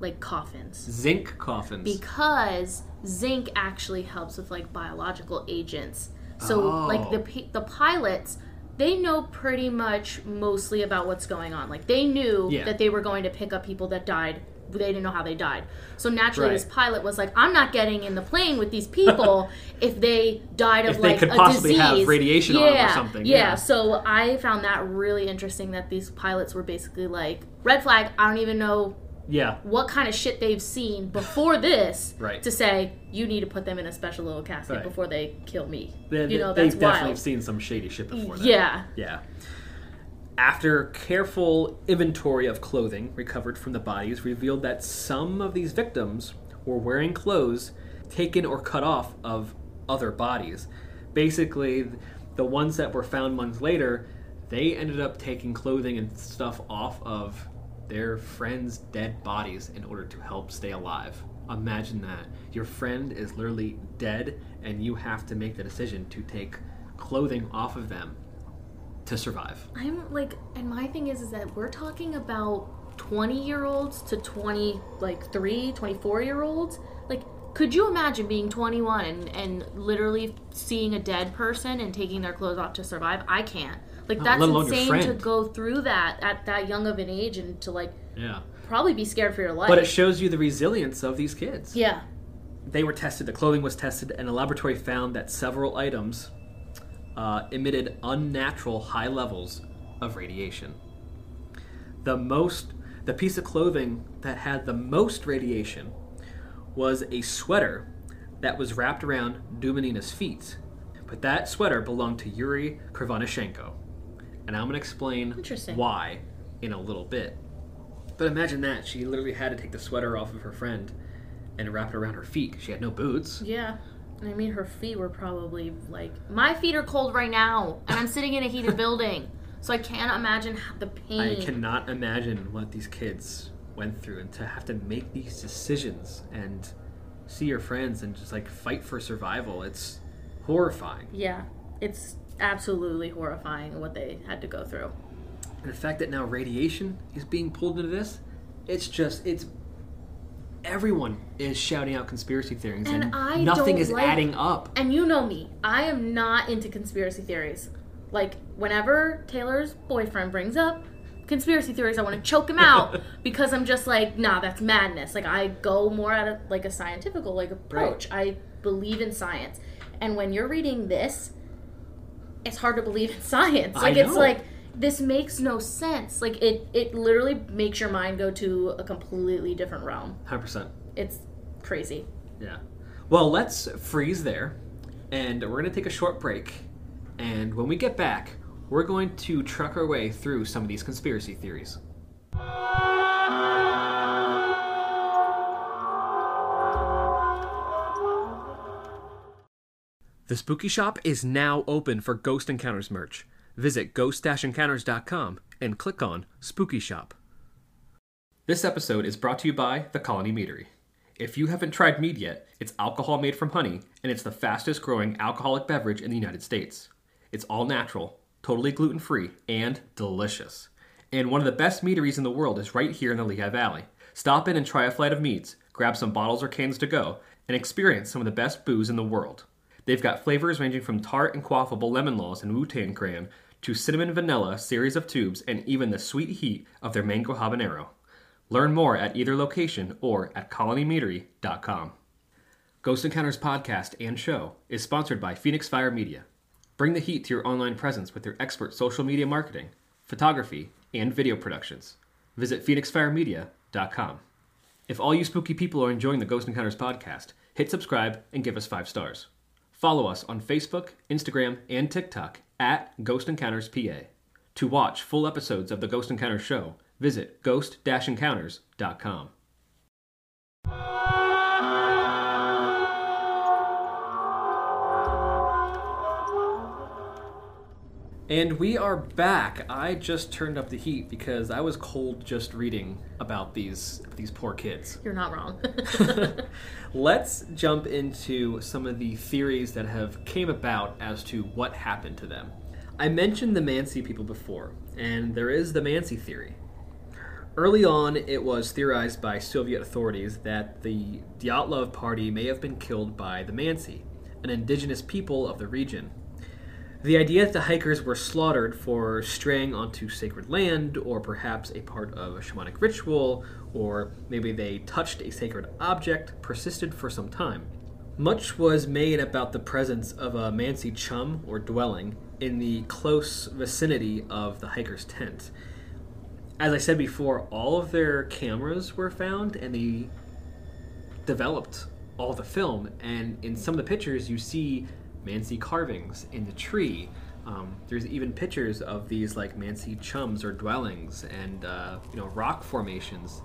like coffins, Zinc coffins. because zinc actually helps with like biological agents. So Oh. like the oh. the pilots, they know pretty much mostly about what's going on. Like they knew Yeah. that they were going to pick up people that died. They didn't know how they died. So naturally, Right. this pilot was like, "I'm not getting in the plane with these people (laughs) if they died of If they like could a possibly have disease." radiation on them or something, Yeah. yeah. So I found that really interesting that these pilots were basically like, "Red flag. I don't even know yeah. what kind of shit they've seen before this (laughs) Right. to say you need to put them in a special little casket Right. before they kill me. They, you know, they've that's definitely wild. seen some shady shit before that. Yeah. Yeah. After careful inventory of clothing recovered from the bodies revealed that some of these victims were wearing clothes taken or cut off of other bodies. Basically, the ones that were found months later, they ended up taking clothing and stuff off of their friends' dead bodies in order to help stay alive. Imagine that. Your friend is literally dead, and you have to make the decision to take clothing off of them to survive. I'm like, and my thing is, is that we're talking about 20 year olds to 20, like 3, 24 year olds. Like, could you imagine being 21 and, and literally seeing a dead person and taking their clothes off to survive? I can't. Like, that's insane to go through that at that young of an age and to, like, Yeah. probably be scared for your life. But it shows you the resilience of these kids. yeah. They were tested, the clothing was tested, and a laboratory found that several items uh, emitted unnatural high levels of radiation. The most, the piece of clothing that had the most radiation was a sweater that was wrapped around Dubinina's feet. But that sweater belonged to Yuri Krivonishenko. And I'm going to explain why in a little bit. But imagine that. She literally had to take the sweater off of her friend and wrap it around her feet. She had no boots. Yeah. I mean, her feet were probably like, my feet are cold right now, and I'm sitting in a heated building. So I can't imagine the pain. I cannot imagine what these kids went through and to have to make these decisions and see your friends and just like fight for survival. It's horrifying. Yeah. It's absolutely horrifying what they had to go through. And the fact that now radiation is being pulled into this, it's just it's everyone is shouting out conspiracy theories and, And I nothing is like- adding up. And you know me, I am not into conspiracy theories. Like, whenever Taylor's boyfriend brings up conspiracy theories, I want to choke him out (laughs) because I'm just like, nah, that's madness. Like, I go more at a, like a scientific like approach. I believe in science. And when you're reading this, it's hard to believe in (laughs) science. Like, it's like, this makes no sense. Like it, it literally makes your mind go to a completely different realm. Hundred percent. It's crazy. Yeah. Well, let's freeze there, and we're gonna take a short break. And when we get back, we're going to truck our way through some of these conspiracy theories. The Spooky Shop is now open for Ghost Encounters merch. Visit ghost-encounters.com and click on Spooky Shop. This episode is brought to you by The Colony Meadery. If you haven't tried mead yet, it's alcohol made from honey, and it's the fastest growing alcoholic beverage in the United States. It's all natural, totally gluten free, and delicious. And one of the best meaderies in the world is right here in the Lehigh Valley. Stop in and try a flight of meads, grab some bottles or cans to go, and experience some of the best booze in the world. They've got flavors ranging from tart and quaffable lemon laws and Wu-Tang Clan to cinnamon vanilla series of tubes and even the sweet heat of their mango habanero. Learn more at either location or at colonymeadery.com. Ghost Encounters podcast and show is sponsored by Phoenix Fire Media. Bring the heat to your online presence with their expert social media marketing, photography, and video productions. Visit phoenixfiremedia.com. If all you spooky people are enjoying the Ghost Encounters podcast, hit subscribe and give us five stars. Follow us on Facebook, Instagram, and TikTok at Ghost Encounters PA. To watch full episodes of the Ghost Encounters show, visit ghost-encounters.com. And we are back. I just turned up the heat because I was cold just reading about these these poor kids. You're not wrong. (laughs) (laughs) Let's jump into some of the theories that have came about as to what happened to them. I mentioned the Mansi people before, and there is the Mansi theory. Early on, it was theorized by Soviet authorities that the Dyatlov party may have been killed by the Mansi, an indigenous people of the region. The idea that the hikers were slaughtered for straying onto sacred land, or perhaps a part of a shamanic ritual, or maybe they touched a sacred object, persisted for some time. Much was made about the presence of a Mansi chum or dwelling in the close vicinity of the hiker's tent. As I said before, all of their cameras were found and they developed all the film. And in some of the pictures, you see Mansi carvings in the tree. Um, there's even pictures of these like Mansi chums or dwellings and uh, you know rock formations,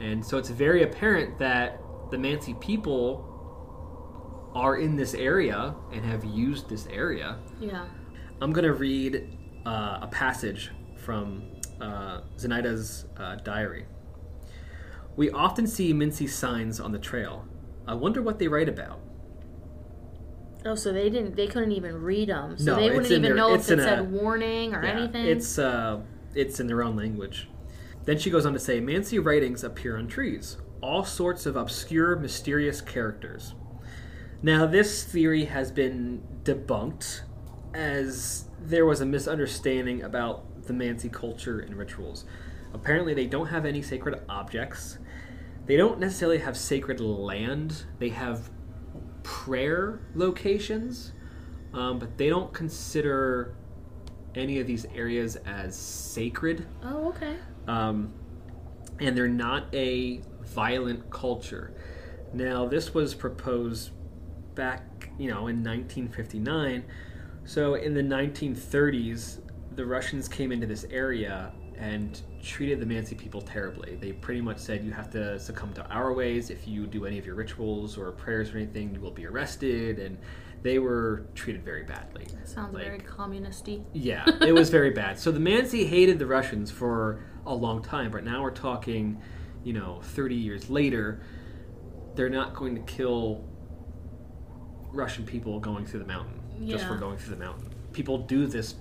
and so it's very apparent that the Mansi people are in this area and have used this area. yeah. I'm gonna read uh, a passage from uh, Zinaida's uh, diary. We often see Mansi signs on the trail. I wonder what they write about. Oh, so they didn't. They couldn't even read them. So No, they wouldn't even their- know if it in a- said warning or Yeah, anything. It's uh, it's in their own language. Then she goes on to say, Mansi writings appear on trees, all sorts of obscure, mysterious characters. Now, this theory has been debunked as there was a misunderstanding about the Mansi culture and rituals. Apparently, they don't have any sacred objects. They don't necessarily have sacred land. They have prayer locations, um, but they don't consider any of these areas as sacred. oh, okay. Um, and they're not a violent culture. Now, this was proposed back, you know, in 1959. So, in the 1930s, the Russians came into this area and treated the Mansi people terribly. They pretty much said, You have to succumb to our ways. If you do any of your rituals or prayers or anything, you will be arrested. And they were treated very badly. Sounds Like- very communisty. Yeah, it was very bad. So the Mansi hated the Russians for a long time, but now we're talking, you know, 30 years later, they're not going to kill Russian people going through the mountain just for going through the mountain. People do this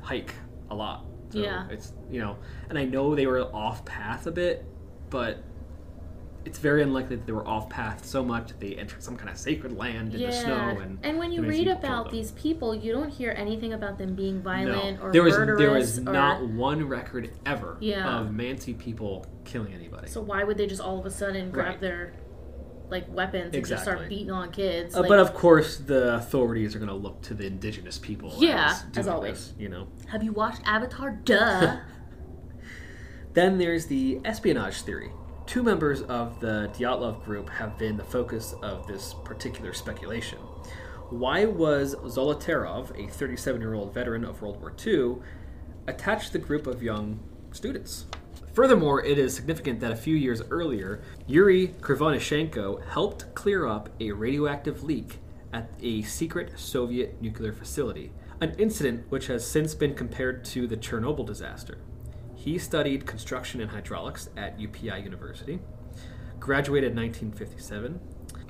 hike a lot. So Yeah. It's, you know, and I know they were off path a bit, but it's very unlikely that they were off path so much that they entered some kind of sacred land in the snow and when you read about these people, you don't hear anything about them being violent or there was murderous. there was or, not one record ever Yeah. of Mansi people killing anybody. So why would they just all of a sudden grab Right. their like weapons and just start beating on kids? Uh, Like, but of course, the authorities are going to look to the indigenous people. Yeah, as, as always. this, you know. have you watched Avatar? Duh. (laughs) Then there's the espionage theory. Two members of the Dyatlov group have been the focus of this particular speculation. Why was Zolotaryov, a 37 year old veteran of World War II, attached to the group of young students? Furthermore, it is significant that a few years earlier, Yuri Krivonishenko helped clear up a radioactive leak at a secret Soviet nuclear facility, an incident which has since been compared to the Chernobyl disaster. He studied construction and hydraulics at UPI University, graduated in 1957.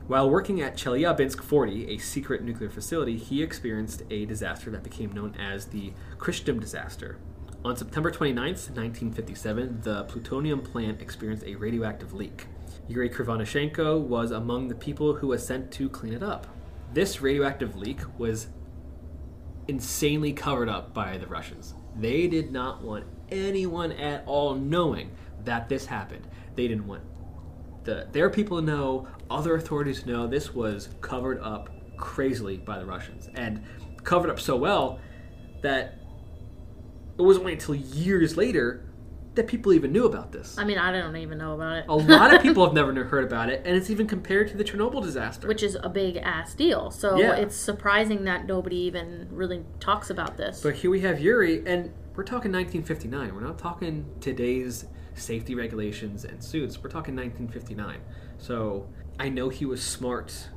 While working at Chelyabinsk 40, a secret nuclear facility, he experienced a disaster that became known as the Kyshtym disaster. On September 29, 1957, the plutonium plant experienced a radioactive leak. Yuri Krivonishenko was among the people who was sent to clean it up. This radioactive leak was insanely covered up by the Russians. They did not want anyone at all knowing that this happened. They didn't want the, their people to know, other authorities to know. This was covered up crazily by the Russians and covered up so well that it wasn't until years later that people even knew about this. I mean, I don't even know about it. A lot of (laughs) people have never heard about it, and it's even compared to the Chernobyl disaster. Which is a big ass deal. So Yeah. it's surprising that nobody even really talks about this. But here we have Yuri, and we're talking 1959. We're not talking today's safety regulations and suits. We're talking 1959. So I know he was smart,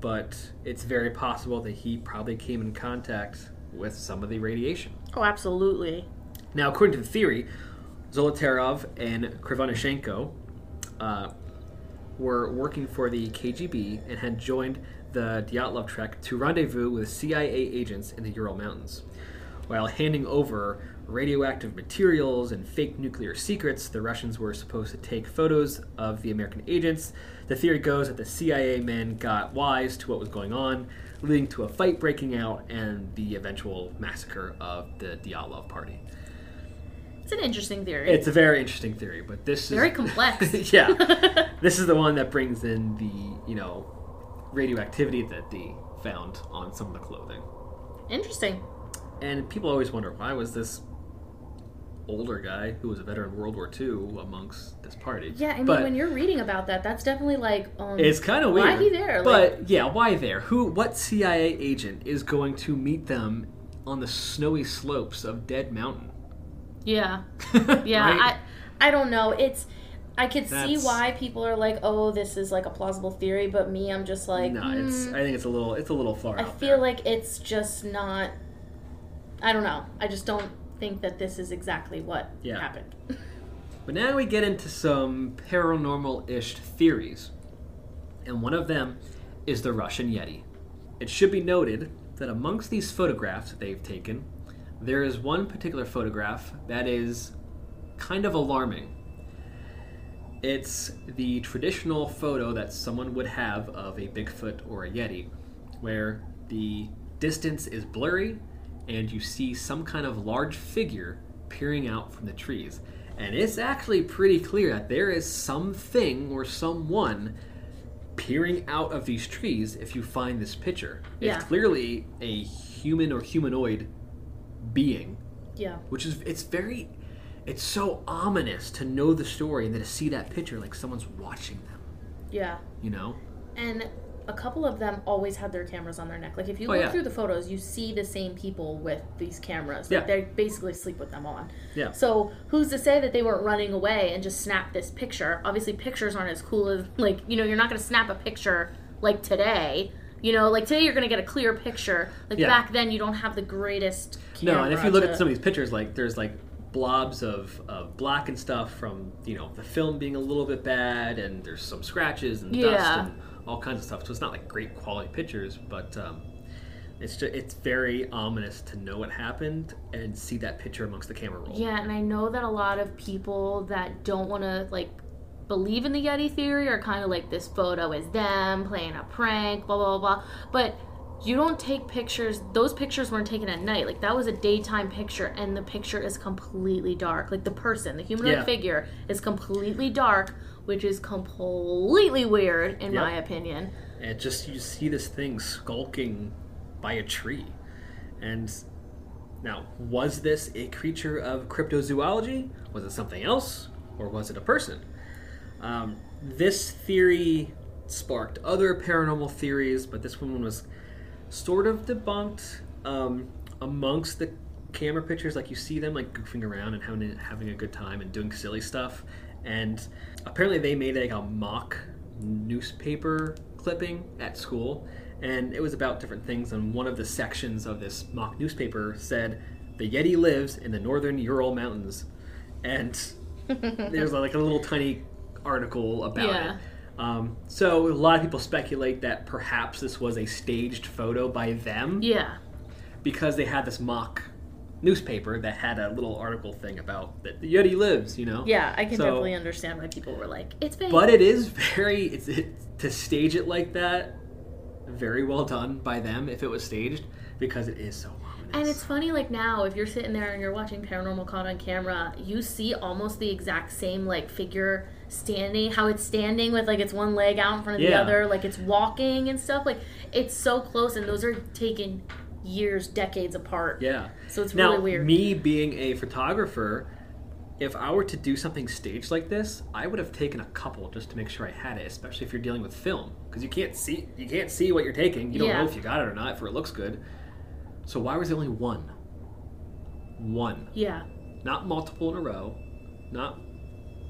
but it's very possible that he probably came in contact with some of the radiation. oh, absolutely. Now, according to the theory, Zolotaryov and Krivonishenko uh, were working for the KGB and had joined the Dyatlov Trek to rendezvous with CIA agents in the Ural Mountains. While handing over radioactive materials and fake nuclear secrets, the Russians were supposed to take photos of the American agents. The theory goes that the CIA men got wise to what was going on, leading to a fight breaking out and the eventual massacre of the Dyatlov party. It's an interesting theory. It's a very interesting theory, but this very is very complex. (laughs) yeah. (laughs) This is the one that brings in the, you know, radioactivity that they found on some of the clothing. interesting. And people always wonder why was this older guy who was a veteran of World War II amongst this party? Yeah, I mean, but when you're reading about that, that's definitely like, um, it's kind of weird. why he there? But Like- yeah, why there? Who? What CIA agent is going to meet them on the snowy slopes of Dead Mountain? Yeah, (laughs) yeah. Right? I, I don't know. It's, I could see why people are like, oh, this is like a plausible theory, but me, I'm just like, no, it's. mm, I think it's a little. It's a little far. I feel there. like it's just not. I don't know. I just don't think that this is exactly what Yeah. happened. (laughs) But now we get into some paranormal ish theories. And one of them is the Russian Yeti. It should be noted that amongst these photographs that they've taken, there is one particular photograph that is kind of alarming. It's the traditional photo that someone would have of a Bigfoot or a Yeti, where the distance is blurry and you see some kind of large figure peering out from the trees. And it's actually pretty clear that there is something or someone peering out of these trees if you find this picture. Yeah. It's clearly a human or humanoid being, Yeah. which is it's very it's so ominous to know the story and then to see that picture like someone's watching them, Yeah. you know? And a couple of them always had their cameras on their neck. Like if you Oh, look yeah. through the photos, you see the same people with these cameras. Yeah. Like they basically sleep with them on. Yeah. So who's to say that they weren't running away and just snapped this picture? Obviously, pictures aren't as cool as like you know you're not to snap a picture like today. You know, like today you're going to get a clear picture. Like Yeah. back then, you don't have the greatest. Camera No, and if you look to- at some of these pictures, like there's like blobs of, of black and stuff from you know the film being a little bit bad, and there's some scratches and dust and all kinds of stuff. So it's not like great quality pictures, but um, it's just it's very ominous to know what happened and see that picture amongst the camera roll. Yeah, and I know that a lot of people that don't want to like believe in the Yeti theory are kind of like this photo is them playing a prank, blah blah blah. But you don't take pictures. Those pictures weren't taken at night. Like that was a daytime picture, and the picture is completely dark. Like the person, the humanoid Yeah. figure, is completely dark, which is completely weird in Yep. my opinion. And just you see this thing skulking by a tree. And now, was this a creature of cryptozoology? Was it something else? Or was it a person? Um, this theory sparked other paranormal theories, but this one was sort of debunked um, amongst the camera pictures. Like you see them like goofing around and having having a good time and doing silly stuff. And apparently, they made like a mock newspaper clipping at school, and it was about different things. And one of the sections of this mock newspaper said, "The Yeti lives in the northern Ural Mountains," and (laughs) there's like a little tiny article about Yeah. it. Um, so a lot of people speculate that perhaps this was a staged photo by them Yeah. because they had this mock newspaper that had a little article thing about that the Yeti lives. You know. Yeah, I can So- definitely understand why people were like, it's fake. But it is very it's it, to stage it like that. Very well done by them if it was staged because it is so ominous. And it's funny, like now, if you're sitting there and you're watching Paranormal Caught on Camera, you see almost the exact same like figure standing, how it's standing with like its one leg out in front of the other, like it's walking and stuff. Like it's so close, and those are taken years, decades apart. yeah. So it's now really weird. me being a photographer, if I were to do something staged like this, I would have taken a couple just to make sure I had it, especially if you're dealing with film because you can't see you can't see what you're taking. You don't Yeah. know if you got it or not, if it looks good. So why was there only one? One, yeah. not multiple in a row, not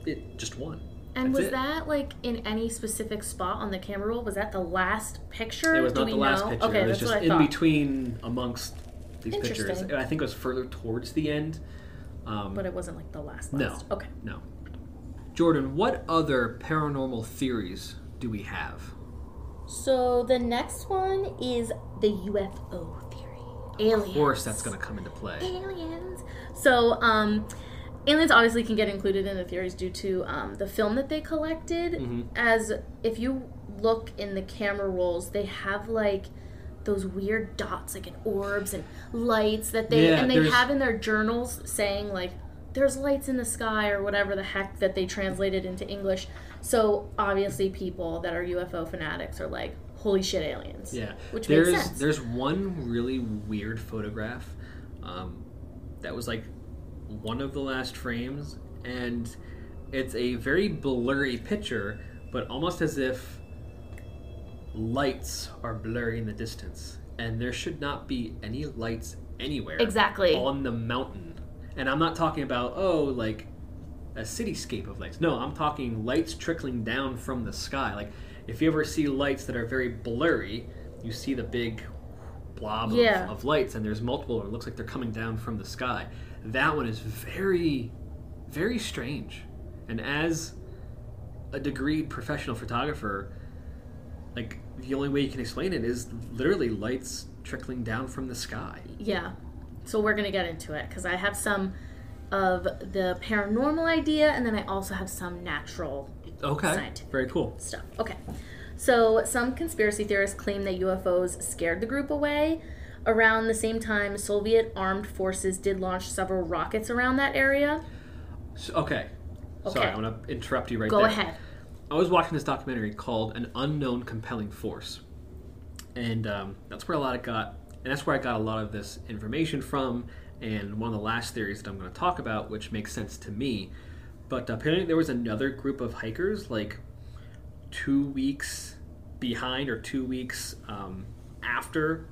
it, just one. And That's was it. that like in any specific spot on the camera roll? Was that the last picture? It was Do not we the last know? picture. Okay, it was that's just what I in thought. between amongst these pictures. I think it was further towards the end. Um, But it wasn't like the last No. Okay. no. Jordan, what other paranormal theories do we have? So the next one is the UFO theory. Aliens. Of course, that's going to come into play. aliens. So, um, aliens obviously can get included in the theories due to um, the film that they collected. Mhm. As if you look in the camera rolls, they have like those weird dots, like in orbs and lights that they Yeah, and they there's- have in their journals saying like there's lights in the sky or whatever the heck that they translated into English. So obviously, people that are UFO fanatics are like, "Holy shit, aliens!" Yeah, which there's makes sense. there's one really weird photograph um, that was like one of the last frames, and it's a very blurry picture, but almost as if lights are blurry in the distance, and there should not be any lights anywhere Exactly. on the mountain. And I'm not talking about oh like a cityscape of lights. No, I'm talking lights trickling down from the sky. Like if you ever see lights that are very blurry, you see the big blob of, Yeah. of lights, and there's multiple. Or it looks like they're coming down from the sky. That one is very, very strange. And as a degreed professional photographer, like the only way you can explain it is literally lights trickling down from the sky. Yeah. So we're to get into it because I have some of the paranormal idea and then I also have some natural Okay, Scientific. very cool. stuff. Okay. So some conspiracy theorists claim that UFOs scared the group away. Around the same time, Soviet armed forces did launch several rockets around that area. So, okay. Sorry, I'm gonna interrupt you right Go there. Go ahead. I was watching this documentary called "An Unknown Compelling Force," and um, that's where a lot of got, and that's where I got a lot of this information from. And one of the last theories that I'm going to talk about, which makes sense to me, but apparently there was another group of hikers, like two weeks behind or two weeks um, after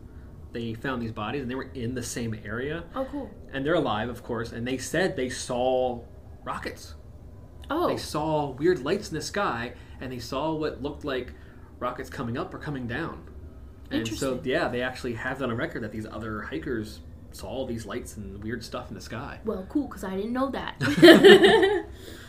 they found these bodies, and they were in the same area, Oh, cool. and they're alive, of course, and they said they saw rockets Oh, they saw weird lights in the sky and they saw what looked like rockets coming up or coming down. And so, yeah, they actually have that on a record that these other hikers saw all these lights and weird stuff in the sky. well, cool, because I didn't know that. (laughs) (laughs)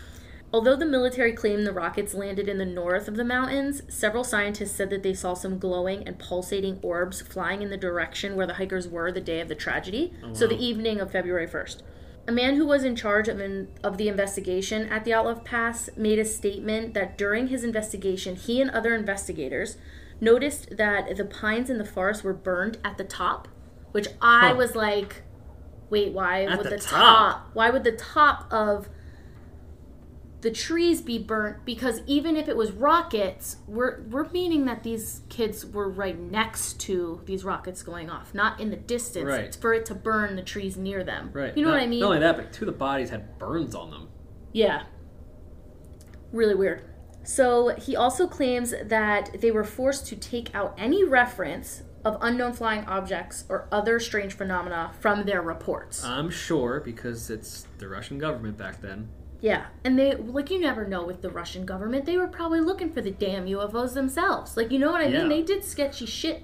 Although the military claimed the rockets landed in the north of the mountains, several scientists said that they saw some glowing and pulsating orbs flying in the direction where the hikers were the day of the tragedy, so the evening of February 1st. A man who was in charge of, an, of the investigation at the Dyatlov Pass made a statement that during his investigation, he and other investigators noticed that the pines in the forest were burned at the top, which I Huh. was like, wait, why At would the the, top? top? Why would the top of the trees be burnt? Because even if it was rockets, we're we're meaning that these kids were right next to these rockets going off, not in the distance. Right. It's for it to burn the trees near them. Right. You know Not- what I mean? Not only that, but two of the bodies had burns on them. Yeah. Really weird. So he also claims that they were forced to take out any reference of unknown flying objects or other strange phenomena from their reports. I'm sure because it's the Russian government back then. Yeah. And they, like, you never know with the Russian government. They were probably looking for the damn UFOs themselves. Like, you know what I Yeah. mean? They did sketchy shit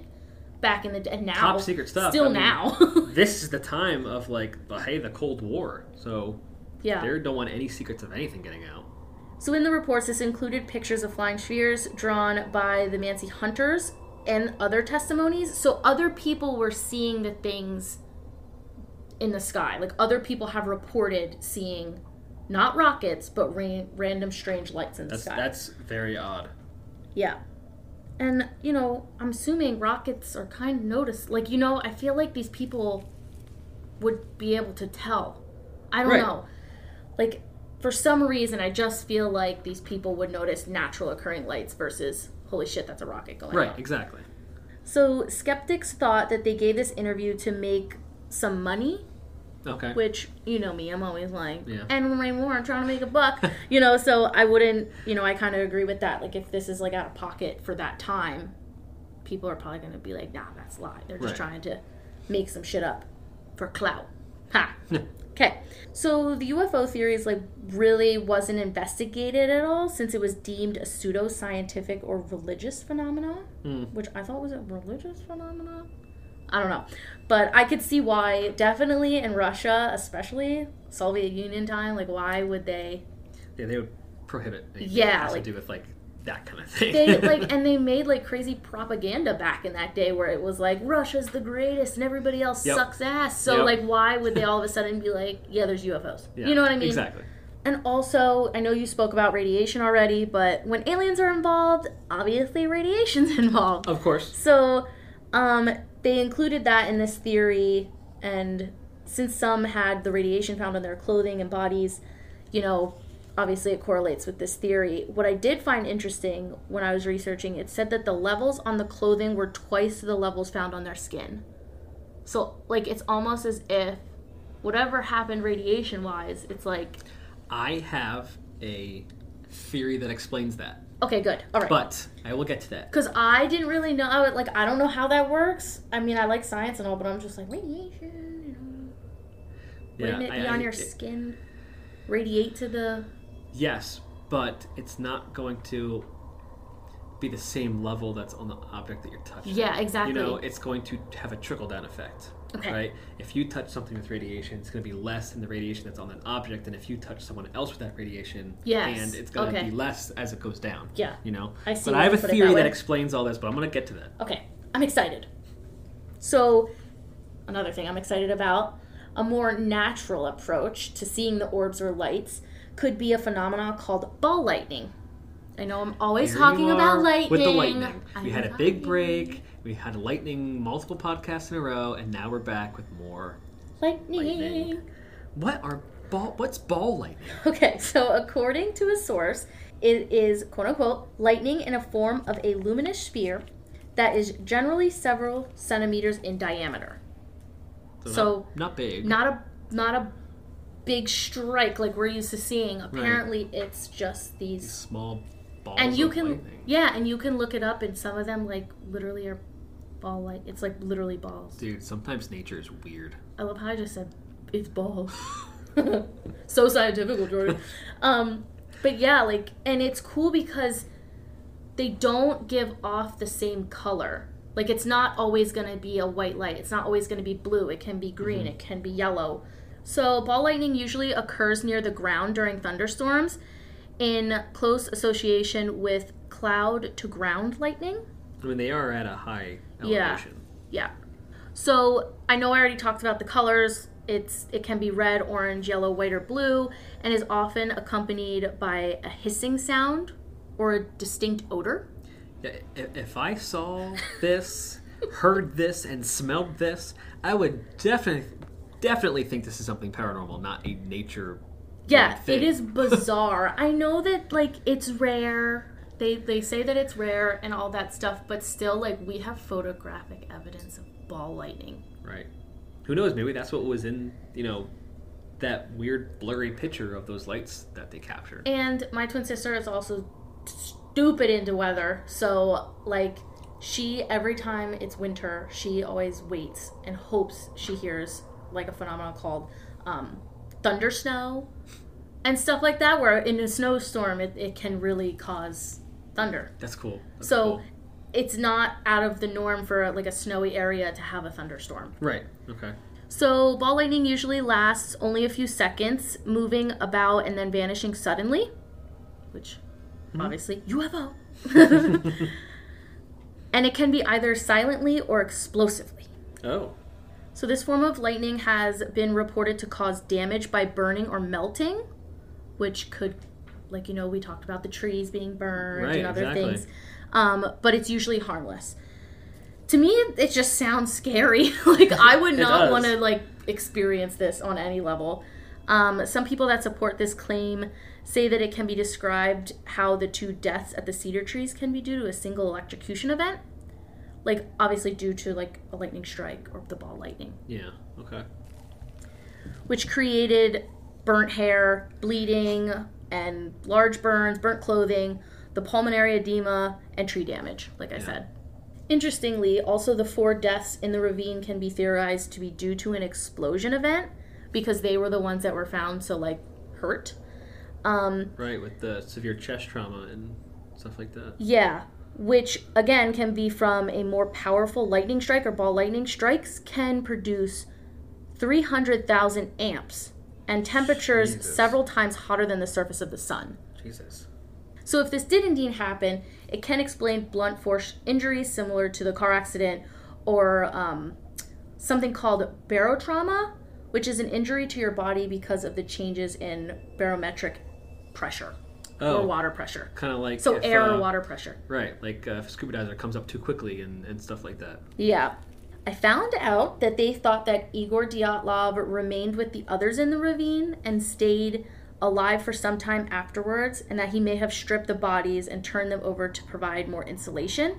back in the day. Now, Top secret stuff. Still I mean, now. (laughs) (laughs) this is the time of like, the, hey, the Cold War. So yeah. they don't want any secrets of anything getting out. So in the reports, this included pictures of flying spheres drawn by the Mansi hunters and other testimonies. So other people were seeing the things in the sky. Like other people have reported seeing not rockets, but ra- random strange lights in the That's sky. that's very odd. Yeah. And, you know, I'm assuming rockets are kind of noticed. Like, you know, I feel like these people would be able to tell. I don't Right. know. Like, for some reason, I just feel like these people would notice natural occurring lights versus, holy shit, that's a rocket going Right, exactly. So, skeptics thought that they gave this interview to make some money Okay. which you know me, I'm always like, Yeah. and way more, I'm trying to make a buck, (laughs) you know. So I wouldn't, you know, I kind of agree with that. Like if this is like out of pocket for that time, people are probably going to be like, nah, that's a lie. They're just Right. trying to make some shit up for clout. Ha. (laughs) Okay, so the UFO theories like really wasn't investigated at all since it was deemed a pseudo-scientific or religious phenomenon, Mm. which I thought was a religious phenomenon. I don't know, but I could see why. Definitely in Russia, especially Soviet Union time, like why would they? Yeah, they would prohibit anything Yeah, that has like- to do with like that kind of thing. They like and they (laughs) made like crazy propaganda back in that day where it was like Russia's the greatest and everybody else Yep. sucks ass. So Yep. like, why would they (laughs) all of a sudden be like, yeah, there's UFOs? Yeah, you know what I mean? Exactly. And also, I know you spoke about radiation already, but when aliens are involved, obviously radiation's (laughs) involved. Of course. So, um, they included that in this theory, and since some had the radiation found on their clothing and bodies, you know, obviously it correlates with this theory. What I did find interesting when I was researching, it said that the levels on the clothing were twice the levels found on their skin. So, like, it's almost as if whatever happened radiation wise, it's like, I have a theory that explains that, okay, good. All right. but I will get to that. Because I didn't really know, I would- like, I don't know how that works. I mean, I like science and all, but I'm just like, radiation, you know. Wouldn't it be I- on your it- skin? Radiate to the. Yes, but it's not going to be the same level that's on the object that you're touching. Yeah, exactly. You know, it's going to have a trickle down effect. Okay. Right? If you touch something with radiation, it's going to be less than the radiation that's on that object than if you touch someone else with that radiation. Yes, And it's going to okay. be less as it goes down. Yeah. You know? I see But I have a theory that that, explains all this, but I'm going to get to that. Okay, I'm excited. So, another thing I'm excited about a more natural approach to seeing the orbs or lights could be a phenomenon called ball lightning. I know I'm always Here talking about are lightning. With the lightning. I We had a big lightning. break. We had lightning multiple podcasts in a row, and now we're back with more. Lightning. Lightning. What are ball? What's ball lightning? (laughs) Okay, so according to a source, it is quote unquote lightning in a form of a luminous sphere that is generally several centimeters in diameter. So, not, not big. Not a not a big strike like we're used to seeing. Apparently, it's just these. small balls. And you can lightning. yeah, and you can look it up, and some of them like literally are ball like it's like literally balls. Dude, sometimes nature is weird. I love how I just said it's balls. (laughs) (laughs) so scientific, Jordan. (laughs) um, but yeah, like, and it's cool because they don't give off the same color. Like, it's not always going to be a white light. It's not always going to be blue. It can be green. It can be yellow. So, ball lightning usually occurs near the ground during thunderstorms in close association with cloud to ground lightning. I mean, they are at a high. Elevation. Yeah. So I know I already talked about the colors. It's it can be red, orange, yellow, white, or blue, and is often accompanied by a hissing sound or a distinct odor. If, if I saw this, heard this, and smelled this, I would definitely, definitely think this is something paranormal, not a nature. Yeah, thing. it is bizarre. (laughs) I know that like it's rare. They they say that it's rare and all that stuff, but still like we have photographic evidence of ball lightning. Right. Who knows? Maybe that's what was in, you know, that weird blurry picture of those lights that they captured. And my twin sister is also stupid into weather. So, like, she, every time it's winter, she always waits and hopes she hears, like, a phenomenon called um, thunder snow and stuff like that, where in a snowstorm, it, it can really cause thunder. That's cool. That's So, cool. it's not out of the norm for like a snowy area to have a thunderstorm. Right. Okay. So, ball lightning usually lasts only a few seconds, moving about and then vanishing suddenly, which mm-hmm. obviously UFO. (laughs) and it can be either silently or explosively. Oh. So, this form of lightning has been reported to cause damage by burning or melting, which could, like, you know, we talked about the trees being burned Right, and other exactly. things. Um, but it's usually harmless. To me, it just sounds scary. (laughs) like, I would (laughs) not want to, like, experience this on any level. Um, some people that support this claim say that it can be described how the two deaths at the cedar trees can be due to a single electrocution event. Like, obviously, due to, like, a lightning strike or the ball lightning Yeah. Okay. which created burnt hair, bleeding, and large burns, burnt clothing, the pulmonary edema, and tree damage, like I Yeah. said. Interestingly, also the four deaths in the ravine can be theorized to be due to an explosion event because they were the ones that were found so like hurt. Um, Right. With the severe chest trauma and stuff like that. yeah, which again can be from a more powerful lightning strike or ball lightning strikes can produce 300,000 amps and temperatures Jesus. several times hotter than the surface of the sun. Jesus. So if this did indeed happen, it can explain blunt force injuries similar to the car accident or um, something called barotrauma, which is an injury to your body because of the changes in barometric pressure Oh. or water pressure. Kind of like So if, air uh, or water pressure. Right. Like uh, if a scuba diver comes up too quickly and, and stuff like that. Yeah. I found out that they thought that Igor Dyatlov remained with the others in the ravine and stayed alive for some time afterwards, and that he may have stripped the bodies and turned them over to provide more insulation.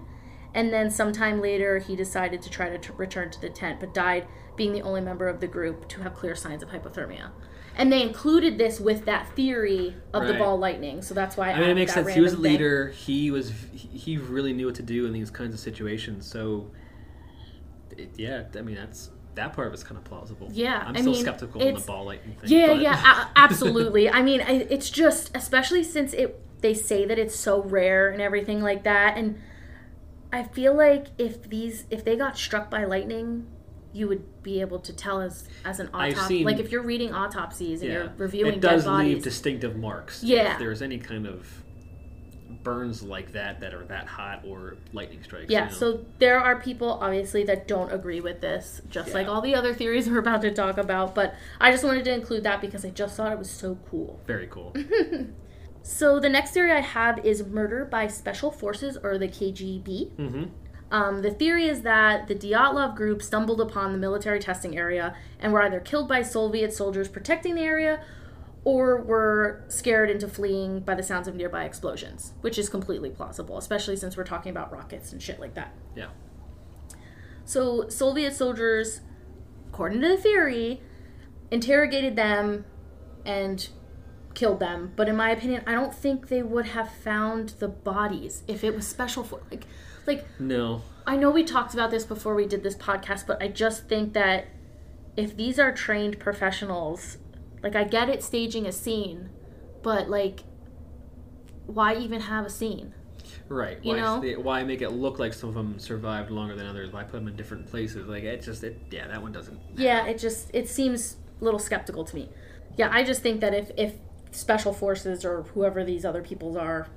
And then sometime later, he decided to try to t- return to the tent, but died being the only member of the group to have clear signs of hypothermia. And they included this with that theory of the ball lightning, so that's why I, I mean, it makes sense. He was a random thing. leader. He was. He really knew what to do in these kinds of situations. So, it, yeah. I mean, that's that part of it's kind of plausible. Yeah, I'm I still mean, skeptical on the ball lightning thing. Yeah, but- yeah, a- (laughs) absolutely. I mean, I, it's just especially since it they say that it's so rare and everything like that, and I feel like if these if they got struck by lightning, you would be able to tell as as an autopsy. like if you're reading autopsies and yeah. you're reviewing it does dead bodies. leave distinctive marks. Yeah. If there's any kind of burns like that that are that hot or lightning strikes. yeah, you know. so there are people obviously that don't agree with this, just like all the other theories we're about to talk about. But I just wanted to include that because I just thought it was so cool. very cool. (laughs) So the next theory I have is murder by special forces or the KGB. hmm Um, the theory is that the Dyatlov group stumbled upon the military testing area and were either killed by Soviet soldiers protecting the area or were scared into fleeing by the sounds of nearby explosions, which is completely plausible, especially since we're talking about rockets and shit like that. Yeah. So, Soviet soldiers, according to the theory, interrogated them and killed them. But in my opinion, I don't think they would have found the bodies if it was special for like like No. I know we talked about this before we did this podcast, but I just think that if these are trained professionals, like I get it staging a scene, but like why even have a scene? Right. You why, know? they- why make it look like some of them survived longer than others? Why put them in different places? Like it just it yeah that one doesn't. Yeah, it just it seems a little skeptical to me. Yeah, I just think that if if special forces or whoever these other peoples are,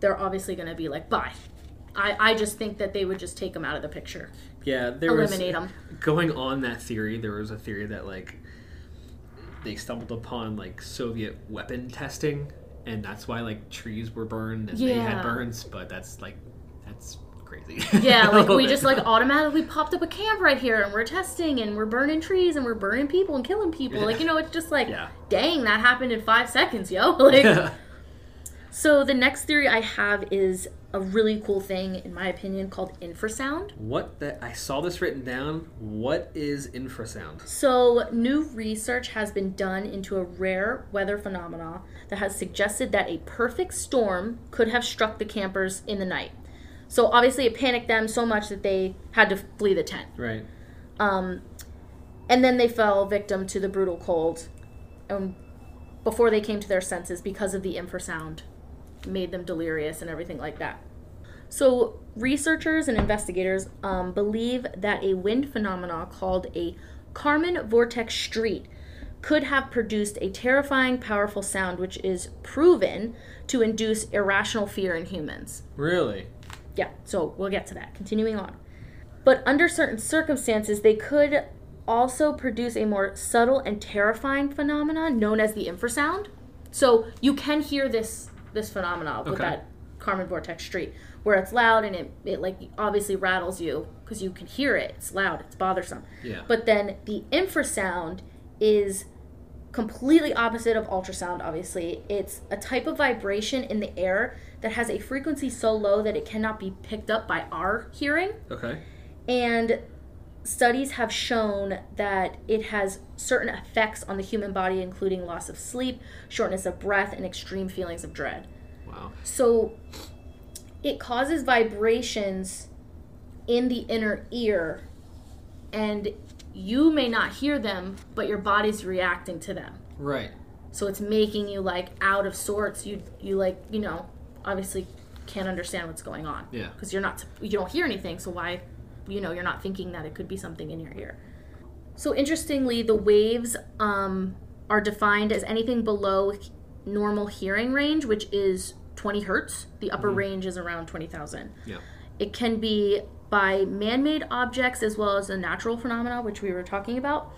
they're obviously going to be like, bye. I, I just think that they would just take them out of the picture. Yeah, there Eliminate was 'em. going on that theory. There was a theory that like they stumbled upon like Soviet weapon testing, and that's why like trees were burned and they had burns. But that's like that's crazy. Yeah, (laughs) like we just like automatically popped up a camp right here and we're testing and we're burning trees and we're burning people and killing people. Like, you know, it's just like, Yeah. dang, that happened in five seconds, yo. (laughs) Like, (laughs) so the next theory I have is a really cool thing, in my opinion, called infrasound. what that I saw this written down. What is infrasound? So, new research has been done into a rare weather phenomena that has suggested that a perfect storm could have struck the campers in the night. So, obviously, it panicked them so much that they had to flee the tent. Right. Um, and then they fell victim to the brutal cold um, before they came to their senses because of the infrasound made them delirious and everything like that. So, researchers and investigators um, believe that a wind phenomenon called a Kármán vortex street could have produced a terrifying, powerful sound which is proven to induce irrational fear in humans. Really? Yeah, so we'll get to that. Continuing on. But under certain circumstances, they could also produce a more subtle and terrifying phenomenon known as the infrasound. So you can hear this this phenomenon with Okay. that Kármán vortex street, where it's loud and it, it like obviously rattles you because you can hear it. It's loud. It's bothersome. Yeah. But then the infrasound is completely opposite of ultrasound, obviously. It's a type of vibration in the air that has a frequency so low that it cannot be picked up by our hearing. Okay. And studies have shown that it has certain effects on the human body, including loss of sleep, shortness of breath, and extreme feelings of dread. Wow. So it causes vibrations in the inner ear, and you may not hear them, but your body's reacting to them. Right. So it's making you like out of sorts. You you like you know obviously can't understand what's going on. Yeah. Because you're not you don't hear anything. So why you know you're not thinking that it could be something in your ear. So interestingly, the waves um, are defined as anything below normal hearing range, which is 20 hertz. The upper range is around 20,000. Yeah. It can be by man made objects as well as a natural phenomena, which we were talking about.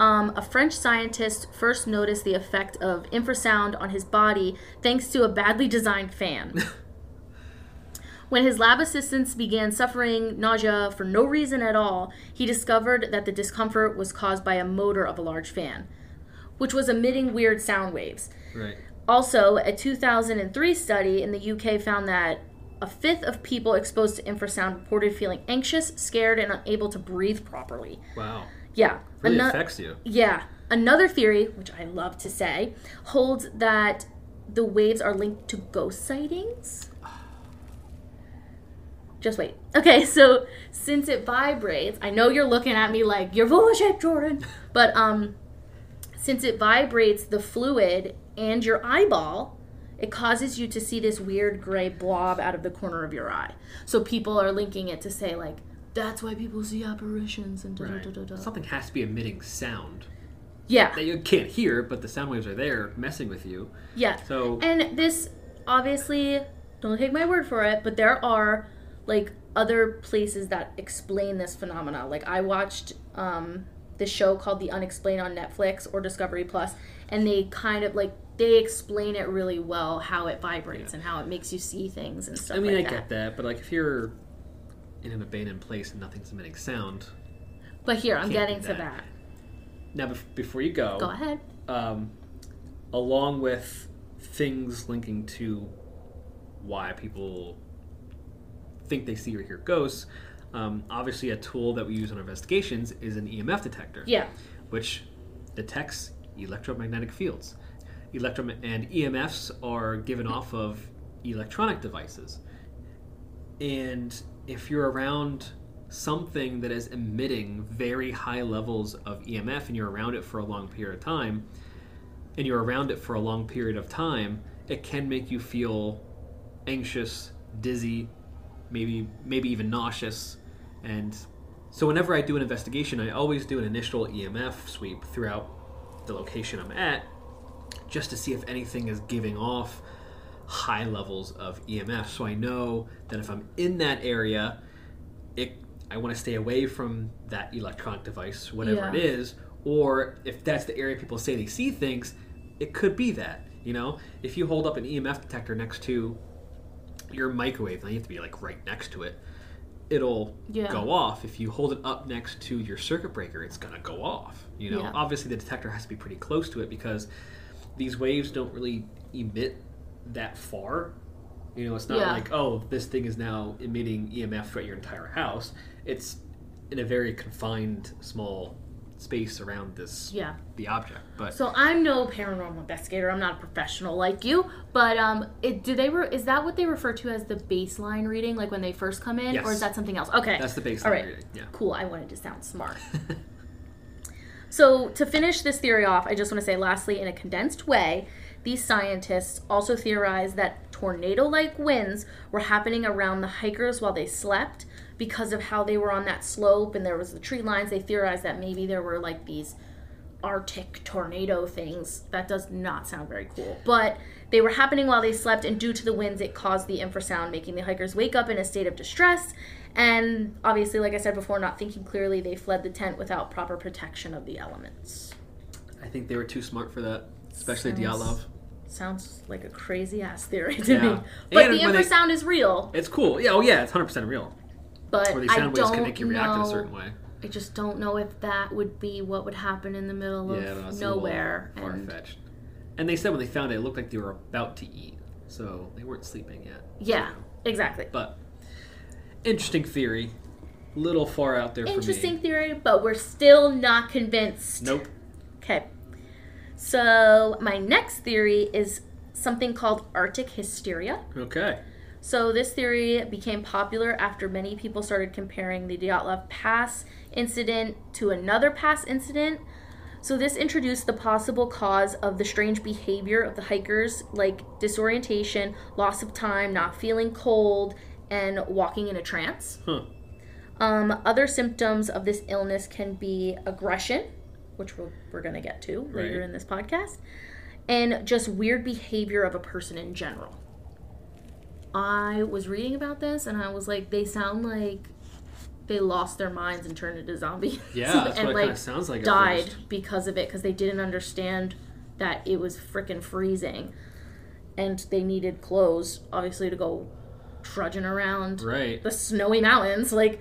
Um, a French scientist first noticed the effect of infrasound on his body thanks to a badly designed fan. (laughs) when his lab assistants began suffering nausea for no reason at all, he discovered that the discomfort was caused by a motor of a large fan, which was emitting weird sound waves. Right. Also, a 2003 study in the UK found that a fifth of people exposed to infrasound reported feeling anxious, scared, and unable to breathe properly. Wow. Yeah. Really Ano- affects you. yeah. Another theory, which I love to say, holds that the waves are linked to ghost sightings. Just wait. Okay, (laughs) so since it vibrates, I know you're looking at me like you're full of shit, Jordan. But um since it vibrates the fluid and your eyeball, it causes you to see this weird gray blob out of the corner of your eye. So people are linking it to say like that's why people see apparitions and da da da da. Something has to be emitting sound Yeah. that you can't hear, but the sound waves are there messing with you. Yeah. So And this obviously don't take my word for it, but there are like other places that explain this phenomena. Like I watched um this show called The Unexplained on Netflix or Discovery Plus, and they kind of like they explain it really well how it vibrates and how it makes you see things and stuff I mean, like I that. get that, but like if you're in an abandoned place and nothing's emitting sound. But here, I'm getting do to that. that. Now, bef- before you go, Go ahead. um, along with things linking to why people think they see or hear ghosts, um, obviously a tool that we use in our investigations is an EMF detector, Yeah. which detects electromagnetic fields. Electro and EMFs are given off of electronic devices. And if you're around something that is emitting very high levels of EMF and you're around it for a long period of time, and you're around it for a long period of time, it can make you feel anxious, dizzy, maybe maybe even nauseous. And so whenever I do an investigation, I always do an initial EMF sweep throughout the location I'm at just to see if anything is giving off high levels of EMF. So I know that if I'm in that area, it I want to stay away from that electronic device, whatever Yeah. it is. Or if that's the area people say they see things, it could be that. You know, if you hold up an EMF detector next to your microwave, now you have to be like right next to it. It'll Yeah. go off. If you hold it up next to your circuit breaker, it's gonna go off. You know, Yeah. obviously the detector has to be pretty close to it because these waves don't really emit that far. You know, it's not Yeah. like, oh, this thing is now emitting EMF throughout your entire house. It's in a very confined, small space around this Yeah. the object. But So I'm no paranormal investigator. I'm not a professional like you. But um, it, do they re- is that what they refer to as the baseline reading, like when they first come in, Yes. or is that something else? Okay, that's the baseline All right. reading. Yeah. Cool. I wanted to sound smart. (laughs) so to finish this theory off, I just want to say, lastly, in a condensed way, these scientists also theorized that tornado like winds were happening around the hikers while they slept because of how they were on that slope and there was the tree lines. They theorized that maybe there were like these Arctic tornado things. That does not sound very cool. But they were happening while they slept, and due to the winds, it caused the infrasound, making the hikers wake up in a state of distress. And obviously, like I said before, not thinking clearly, they fled the tent without proper protection of the elements. I think they were too smart for that, especially Sounds- Dyatlov. Sounds like a crazy ass theory to Yeah. me. But And the when they- infrasound is real. It's cool. Yeah, oh yeah, it's 100% real. But Or the I don't can make you react in a know- certain way. I just don't know if that would be what would happen in the middle of Yeah, nowhere. far fetched. And they said when they found it, it looked like they were about to eat, so they weren't sleeping yet. yeah, exactly. But interesting theory, little far out there Interesting for me. theory, but we're still not convinced. Nope. Okay. So, my next theory is something called Arctic hysteria. Okay. So, this theory became popular after many people started comparing the Dyatlov Pass incident to another pass incident. So, this introduced the possible cause of the strange behavior of the hikers, like disorientation, loss of time, not feeling cold, and walking in a trance. Huh. Um, other symptoms of this illness can be aggression, which we're, we're going to get to later in this podcast, and just weird behavior of a person in general. I was reading about this and I was like, they sound like they lost their minds and turned into zombies. Yeah, (laughs) that's and what it like sounds like. died because of it because they didn't understand that it was freaking freezing and they needed clothes, obviously, to go trudging around Right. the snowy mountains like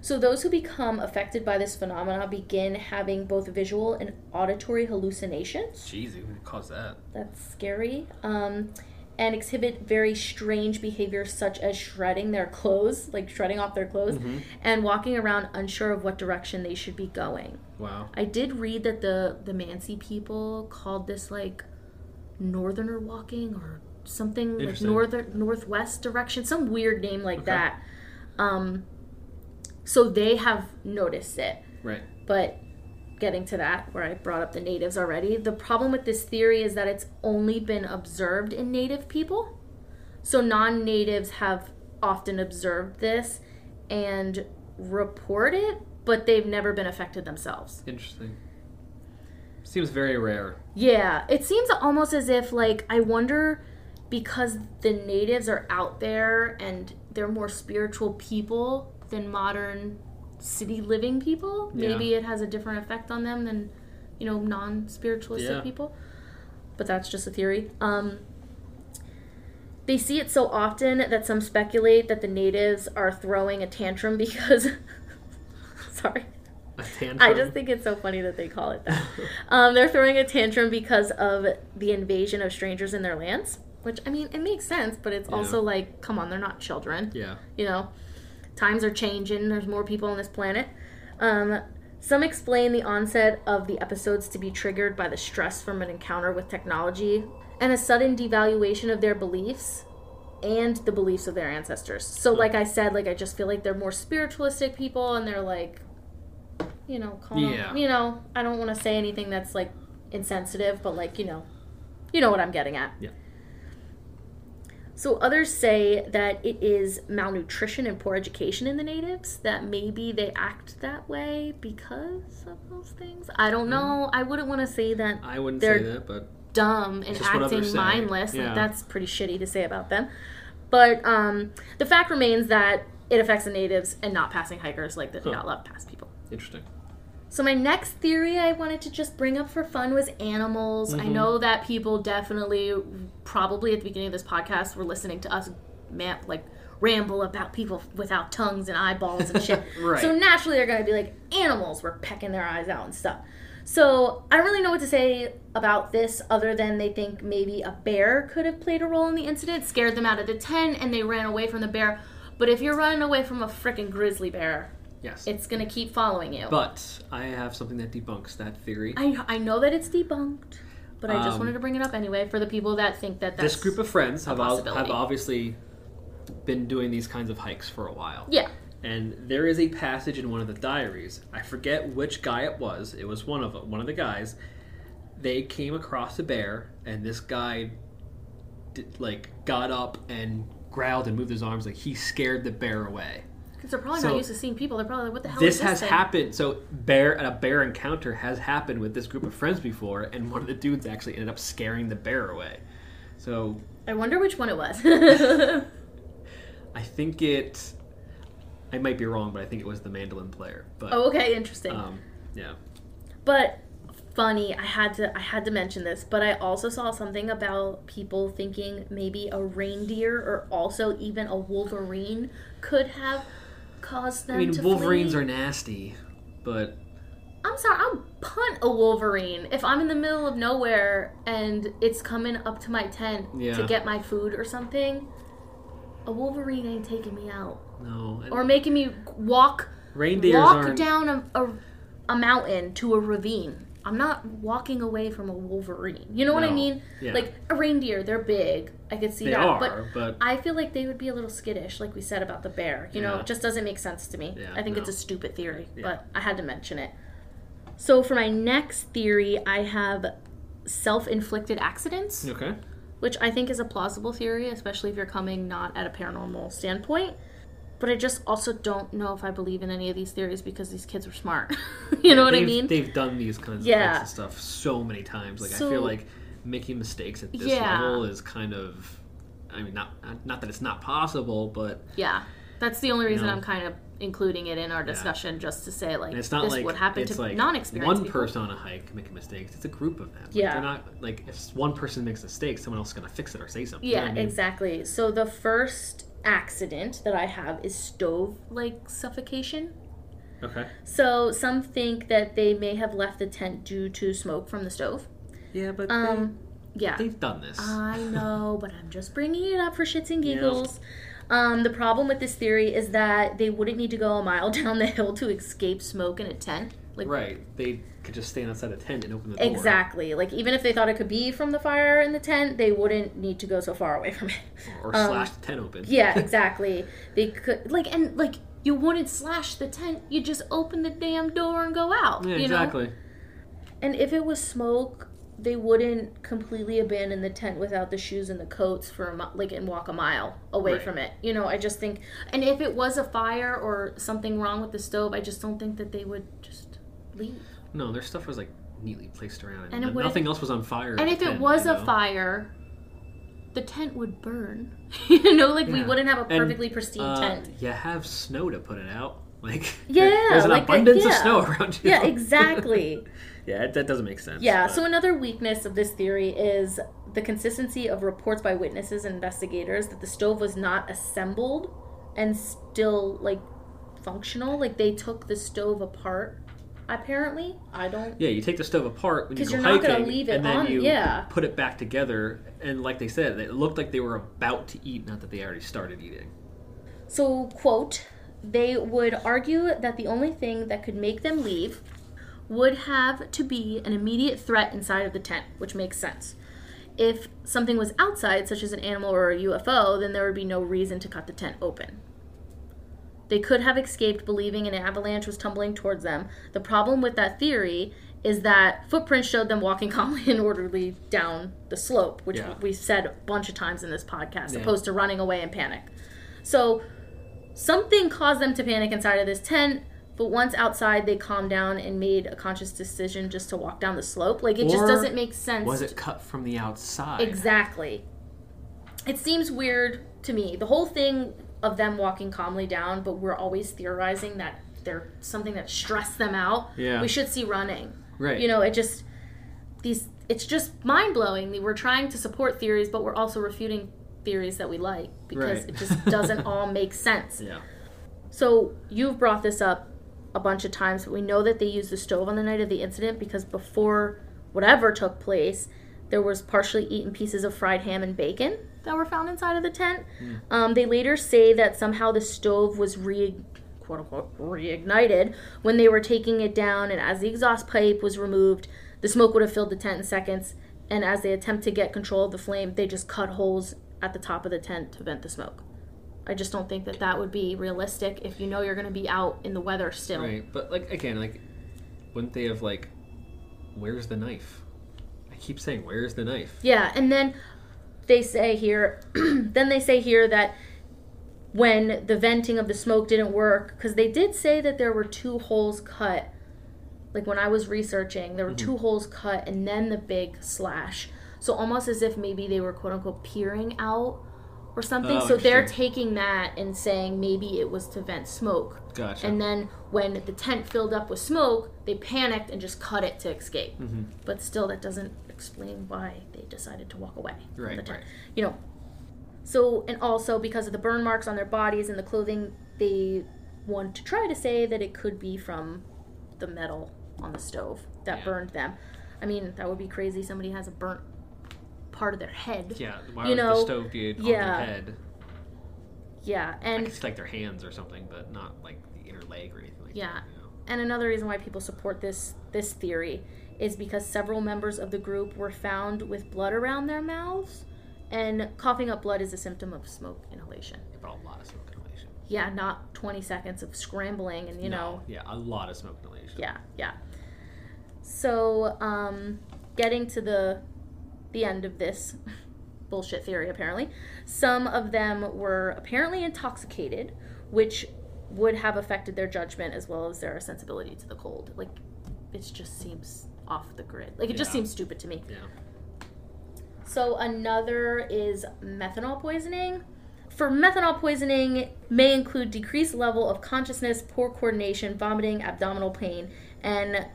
so those who become affected by this phenomena begin having both visual and auditory hallucinations Jeez, it would cause that. that's scary um, and exhibit very strange behaviors such as shredding their clothes like shredding off their clothes Mhm. and walking around unsure of what direction they should be going Wow. i did read that the the mansi people called this like northerner walking or something like northern northwest direction some weird name like Okay. that um so they have noticed it Right. but getting to that where i brought up the natives already the problem with this theory is that it's only been observed in native people so non-natives have often observed this and report it but they've never been affected themselves Interesting. Seems very rare. yeah, it seems almost as if like I wonder because the natives are out there and they're more spiritual people than modern city living people. Yeah. Maybe it has a different effect on them than you know non-spiritualistic Yeah. people. But that's just a theory. Um they see it so often that some speculate that the natives are throwing a tantrum (laughs) because sorry. I just think it's so funny that they call it that. (laughs) um, they're throwing a tantrum because of the invasion of strangers in their lands, which I mean, it makes sense, but it's Yeah. also like, come on, they're not children. Yeah. You know, times are changing. There's more people on this planet. Um, some explain the onset of the episodes to be triggered by the stress from an encounter with technology and a sudden devaluation of their beliefs and the beliefs of their ancestors. So, like I said, like I just feel like they're more spiritualistic people, and they're like, you know, them- Yeah. you know, I don't want to say anything that's like insensitive, but like you know, you know what I'm getting at. Yeah. So others say that it is malnutrition and poor education in the natives that maybe they act that way because of those things. I don't know. I wouldn't want to say that I wouldn't They're- say that, but dumb and acting mindless. Yeah. Like, that's pretty shitty to say about them. But um, the fact remains that it affects the natives and not passing hikers like the Huh. Dyatlov Pass people. interesting. So my next theory I wanted to just bring up for fun was animals. I Mhm. know that people definitely, probably at the beginning of this podcast, were listening to us, man, like ramble about people without tongues and eyeballs and shit. (laughs) Right. So naturally they're gonna be like animals were pecking their eyes out and stuff. So I don't really know what to say about this other than they think maybe a bear could have played a role in the incident, scared them out of the tent, and they ran away from the bear. But if you're running away from a freaking grizzly bear, Yes. it's gonna keep following you. but I have something that debunks that theory. I, I know that it's debunked, but I just Um, wanted to bring it up anyway for the people that think that that's this group of friends a have, possibility. have obviously been doing these kinds of hikes for a while. yeah And there is a passage in one of the diaries. I forget which guy it was. It was one of one of the guys. They came across a bear, and this guy did, like got up and growled and moved his arms like he scared the bear away. Because they're probably So- not used to seeing people. They're probably like, what the hell this is this This has thing? happened. So bear a bear encounter has happened with this group of friends before, and one of the dudes actually ended up scaring the bear away. So I wonder which one it was. (laughs) I think it. I might be wrong, but I think it was the mandolin player. But oh, okay, interesting. um, yeah, But funny, I had to I had to mention this, but I also saw something about people thinking maybe a reindeer or also even a wolverine could have caused them I mean wolverines flee. are nasty, but I'm sorry, I'll punt a wolverine if I'm in the middle of nowhere and it's coming up to my tent Yeah. to get my food or something. A wolverine ain't taking me out no. or making me walk reindeers walk down a, a, a mountain to a ravine. I'm not walking away from a wolverine. You know what I mean? Yeah. Like a reindeer, they're big. I could see They that. are, but but I feel like they would be a little skittish, like we said about the bear. You know, it just doesn't make sense to me. Yeah, I think no. it's a stupid theory, Yeah. but I had to mention it. So for my next theory, I have self-inflicted accidents okay. which I think is a plausible theory, especially if you're coming not at a paranormal standpoint. But I just also don't know if I believe in any of these theories because these kids were smart. (laughs) you know what I mean? They've done these kinds Yeah. of stuff so many times. Like I feel like making mistakes at this Yeah. level is kind of. I mean, not not that it's not possible, but Yeah. That's the only reason know? I'm kind of including it in our discussion, just to say like it's not this like would happen it's to like non-experienced one people. person on a hike making mistakes. It's a group of them. Like, Yeah. they're not like if one person makes a mistake, someone else is gonna fix it or say something. You know Yeah, I mean? exactly. So the first accident that I have is stove like suffocation. Okay. So some think that they may have left the tent due to smoke from the stove. Yeah, but Um, yeah. they, they've done this. I (laughs) know, but I'm just bringing it up for shits and giggles. Um, the problem with this theory is that they wouldn't need to go a mile (laughs) down the hill to escape smoke in a tent. Like right. They could just stand outside a tent and open the door. exactly. Like even if they thought it could be from the fire in the tent, they wouldn't need to go so far away from it. Or Um, slash the tent open. yeah, (laughs) exactly. They could like and like you wouldn't slash the tent. You just open the damn door and go out. Yeah, you know? exactly. And if it was smoke, they wouldn't completely abandon the tent without the shoes and the coats for a like and walk a mile away Right. from it. You know, I just think, and if it was a fire or something wrong with the stove, I just don't think that they would just leave. No, their stuff was like neatly placed around, and, And it no- would've- nothing else was on fire. And the if it was you a fire, the tent would burn. (laughs) you know, like we wouldn't have a And, perfectly pristine uh, tent. You have snow to put it out. (laughs) Like Yeah, there's an like, abundance of yeah. snow (laughs) around you. Yeah, exactly. yeah, that doesn't make sense. Yeah, but- so another weakness of this theory is the consistency of reports by witnesses and investigators that the stove was not assembled and still like functional. Like they took the stove apart. Apparently, I don't. Yeah, you take the stove apart when you go you're not gonna leave it and then on- you yeah. put it back together. And like they said, it looked like they were about to eat, not that they already started eating. So, quote, they would argue that the only thing that could make them leave would have to be an immediate threat inside of the tent, which makes sense. If something was outside, such as an animal or a UFO, then there would be no reason to cut the tent open. They could have escaped believing an avalanche was tumbling towards them. The problem with that theory is that footprints showed them walking (laughs) calmly and orderly down the slope, which Yeah. we've said a bunch of times in this podcast, Yeah. opposed to running away in panic. So something caused them to panic inside of this tent, but once outside, they calmed down and made a conscious decision just to walk down the slope. Like it just doesn't make sense. Was it cut from the outside? Exactly. It seems weird to me. The whole thing of them walking calmly down, but we're always theorizing that they're something that stressed them out. Yeah. We should see running. Right. You know, it just these it's just mind blowing. We're trying to support theories, but we're also refuting theories that we like because Right. it just doesn't (laughs) all make sense. Yeah. So you've brought this up a bunch of times, but we know that they used the stove on the night of the incident because before whatever took place, there was partially eaten pieces of fried ham and bacon that were found inside of the tent. Um, they later say that somehow the stove was re quote unquote reignited when they were taking it down, and as the exhaust pipe was removed, the smoke would have filled the tent in seconds. And as they attempt to get control of the flame, they just cut holes at the top of the tent to vent the smoke. I just don't think that that would be realistic if you know you're going to be out in the weather still. Right. But like again, like wouldn't they have like where's the knife? Keep saying where's the knife? Yeah, and then they say here, (clears throat) then they say here that when the venting of the smoke didn't work, because they did say that there were two holes cut. Like when I was researching, there were mm-hmm. two holes cut and then the big slash. So almost as if maybe they were quote unquote peering out or something. Oh, so they're taking that and saying maybe it was to vent smoke. Gotcha. And then when the tent filled up with smoke, they panicked and just cut it to escape. Mm-hmm. But still, that doesn't explain why they decided to walk away from Right, the tent. right. You know. So and also because of the burn marks on their bodies and the clothing, they want to try to say that it could be from the metal on the stove that Yeah. burned them. I mean, that would be crazy. Somebody has a burnt part of their head. yeah, why you would know, the stove be on yeah. their head? Yeah, and see like their hands or something, but not like the inner leg or anything like Yeah. that. You know? And another reason why people support this this theory is because several members of the group were found with blood around their mouths, and coughing up blood is a symptom of smoke inhalation. But a lot of smoke inhalation. Yeah, not 20 seconds of scrambling and you No, know, yeah, a lot of smoke inhalation. yeah, yeah. So, um, getting to the the end of this bullshit theory, apparently, some of them were apparently intoxicated, which would have affected their judgment as well as their sensibility to the cold. Like, it just seems off the grid. Like, it just seems stupid to me. Yeah. So another is methanol poisoning. For methanol poisoning may include decreased level of consciousness, poor coordination, vomiting, abdominal pain, and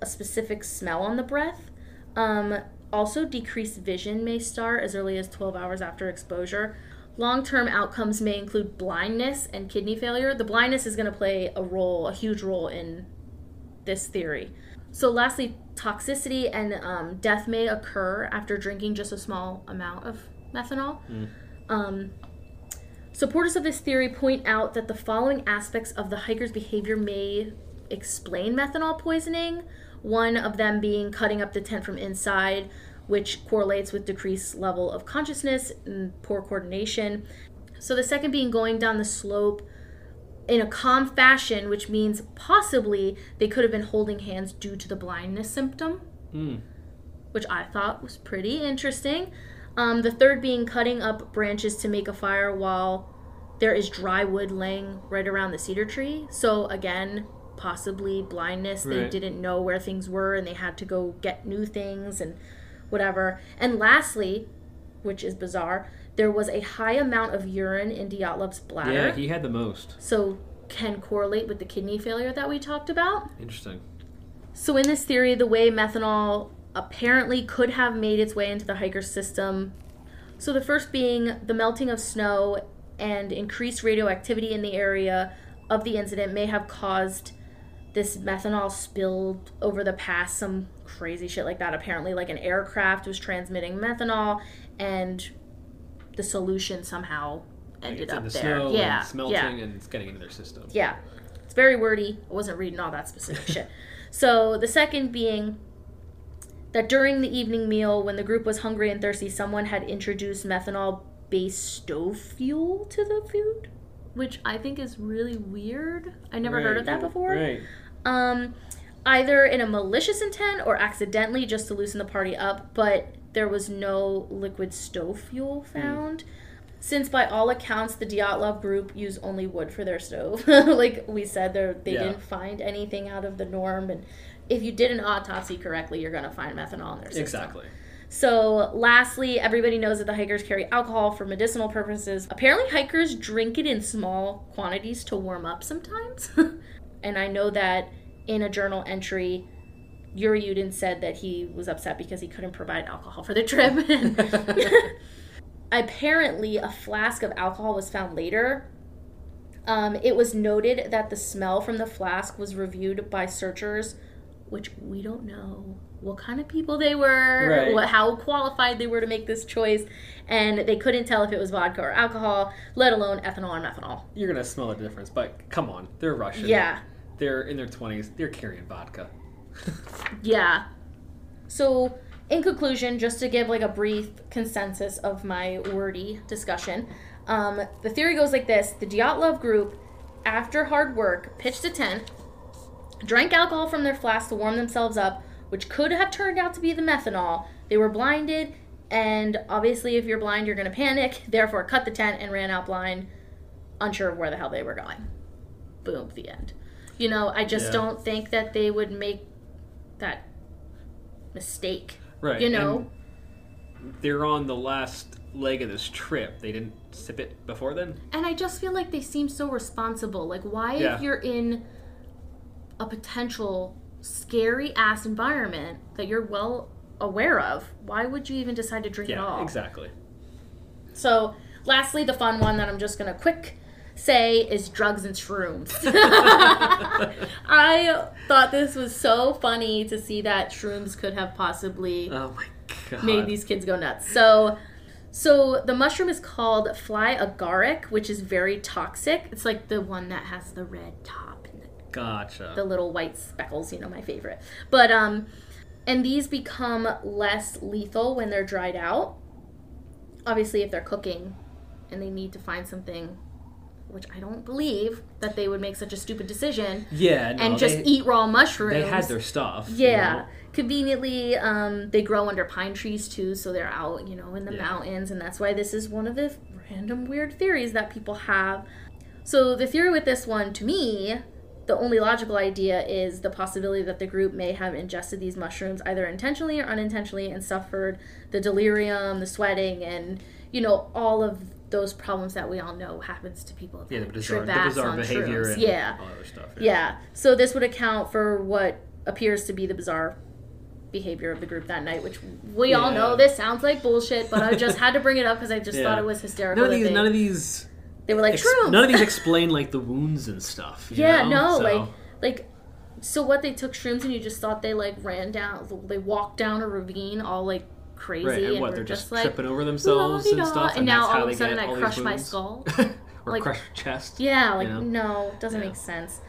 a specific smell on the breath. Um, also, decreased vision may start as early as 12 hours after exposure. Long term outcomes may include blindness and kidney failure. The blindness is going to play a role, a huge role in this theory. So, lastly, toxicity and um, death may occur after drinking just a small amount of methanol. Um, supporters of this theory point out that the following aspects of the hiker's behavior may explain methanol poisoning. One of them being cutting up the tent from inside, which correlates with decreased level of consciousness and poor coordination. So, the second being going down the slope in a calm fashion, which means possibly they could have been holding hands due to the blindness symptom, Mm. which I thought was pretty interesting. Um, the third being cutting up branches to make a fire while there is dry wood laying right around the cedar tree. So, again, possibly blindness. They didn't know where things were and they had to go get new things and whatever. And lastly, which is bizarre, there was a high amount of urine in Dyatlov's bladder Yeah, he had the most. so can correlate with the kidney failure that we talked about. Interesting. So in this theory, the way methanol apparently could have made its way into the hiker's system. So the first being the melting of snow and increased radioactivity in the area of the incident may have caused this methanol spilled over the past some crazy shit like that apparently like an aircraft was transmitting methanol and the solution somehow ended up the there yeah it's melting yeah and it's getting into their system. yeah. It's very wordy. I wasn't reading all that specific (laughs) shit. So the second being that during the evening meal, when the group was hungry and thirsty, someone had introduced methanol based stove fuel to the food, which I think is really weird. I never heard of that before. Right. Um, either in a malicious intent or accidentally just to loosen the party up, but there was no liquid stove fuel found. Since by all accounts the Dyatlov group used only wood for their stove, (laughs) like we said, they they Yeah. didn't find anything out of the norm. And if you did an autopsy correctly, you're gonna find methanol in their system. Exactly. So, lastly, everybody knows that the hikers carry alcohol for medicinal purposes. Apparently, hikers drink it in small quantities to warm up sometimes. (laughs) and I know that in a journal entry, Yuri Yudin said that he was upset because he couldn't provide alcohol for the trip. (laughs) (laughs) Apparently, a flask of alcohol was found later. Um, it was noted that the smell from the flask was reviewed by searchers, which we don't know what kind of people they were, Right. what, how qualified they were to make this choice, and they couldn't tell if it was vodka or alcohol, let alone ethanol or methanol. You're gonna smell the difference, but come on, they're Russian. Yeah, They're in their twenties. They're carrying vodka. (laughs) yeah. So, in conclusion, just to give like a brief consensus of my wordy discussion, um, the theory goes like this: the Dyatlov group, after hard work, pitched a tent, drank alcohol from their flasks to warm themselves up, which could have turned out to be the methanol. They were blinded, And obviously, if you're blind, you're going to panic. (laughs) Therefore, cut the tent and ran out blind, unsure of where the hell they were going. Boom, the end. You know, I just Yeah. don't think that they would make that mistake. Right. You know? and they're on the last leg of this trip. They didn't sip it before then? And I just feel like they seem so responsible. Like, why, Yeah. if you're in a potential scary ass environment that you're well aware of, why would you even decide to drink it Yeah, all? exactly. So, lastly, the fun one that I'm just gonna quick say is drugs and shrooms. (laughs) I thought this was so funny to see that shrooms could have possibly Oh my god. made these kids go nuts. So, so the mushroom is called fly agaric, which is very toxic. It's like the one that has the red top Gotcha. the little white speckles, you know, my favorite. But um and these become less lethal when they're dried out. Obviously if they're cooking and they need to find something which I don't believe that they would make such a stupid decision yeah, no, and just they, eat raw mushrooms. They had their stuff. you Yeah. know? Conveniently, um, they grow under pine trees too, so they're out, you know, in the Yeah. mountains, and that's why this is one of the random weird theories that people have. So the theory with this one, to me, the only logical idea is the possibility that the group may have ingested these mushrooms either intentionally or unintentionally and suffered the delirium, the sweating, and you know all of those problems that we all know happens to people. Yeah, the bizarre, the bizarre behavior shrooms. and yeah, all other stuff. yeah. So this would account for what appears to be the bizarre behavior of the group that night, which we all know this sounds like bullshit, but I just had to bring it up because I just (laughs) Yeah. thought it was hysterical. None of these, they, none of these, they were like ex- shrooms. none of these (laughs) explain like the wounds and stuff. you yeah, know? no, So- like like. So what they took shrooms and you just thought they like ran down, they walked down a ravine all like crazy right, and and what they're just, just like tripping over themselves and stuff, and now all of a sudden I crushed my skull. (laughs) or Like- crush chest. Yeah, like You know? no, doesn't Yeah. make sense.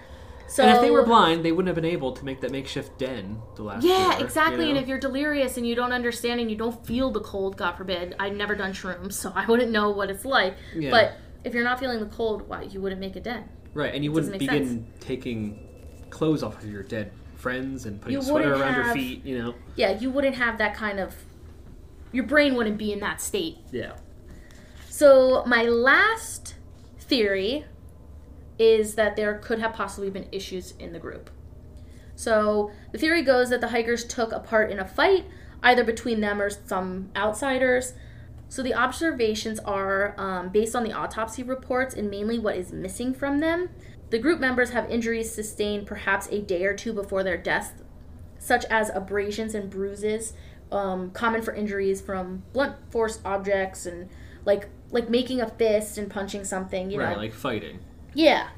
So and if they were blind, they wouldn't have been able to make that makeshift den the last Yeah, year, exactly. you And if you're delirious and you don't understand and you don't feel the cold, God forbid, I've never done shrooms, so I wouldn't know what it's like. Yeah. But if you're not feeling the cold, why you wouldn't make a den? right, and you wouldn't make begin taking clothes off of your dead friends and putting You a sweater around your feet. You know. Yeah, you wouldn't have that kind of. Your brain wouldn't be in that state. Yeah. So my last theory is that there could have possibly been issues in the group. So the theory goes that the hikers took a part in a fight, either between them or some outsiders. So the observations are um, based on the autopsy reports and mainly what is missing from them. The group members have injuries sustained perhaps a day or two before their death, such as abrasions and bruises, um, common for injuries from blunt force objects and like like making a fist and punching something. You right, know, like fighting. yeah.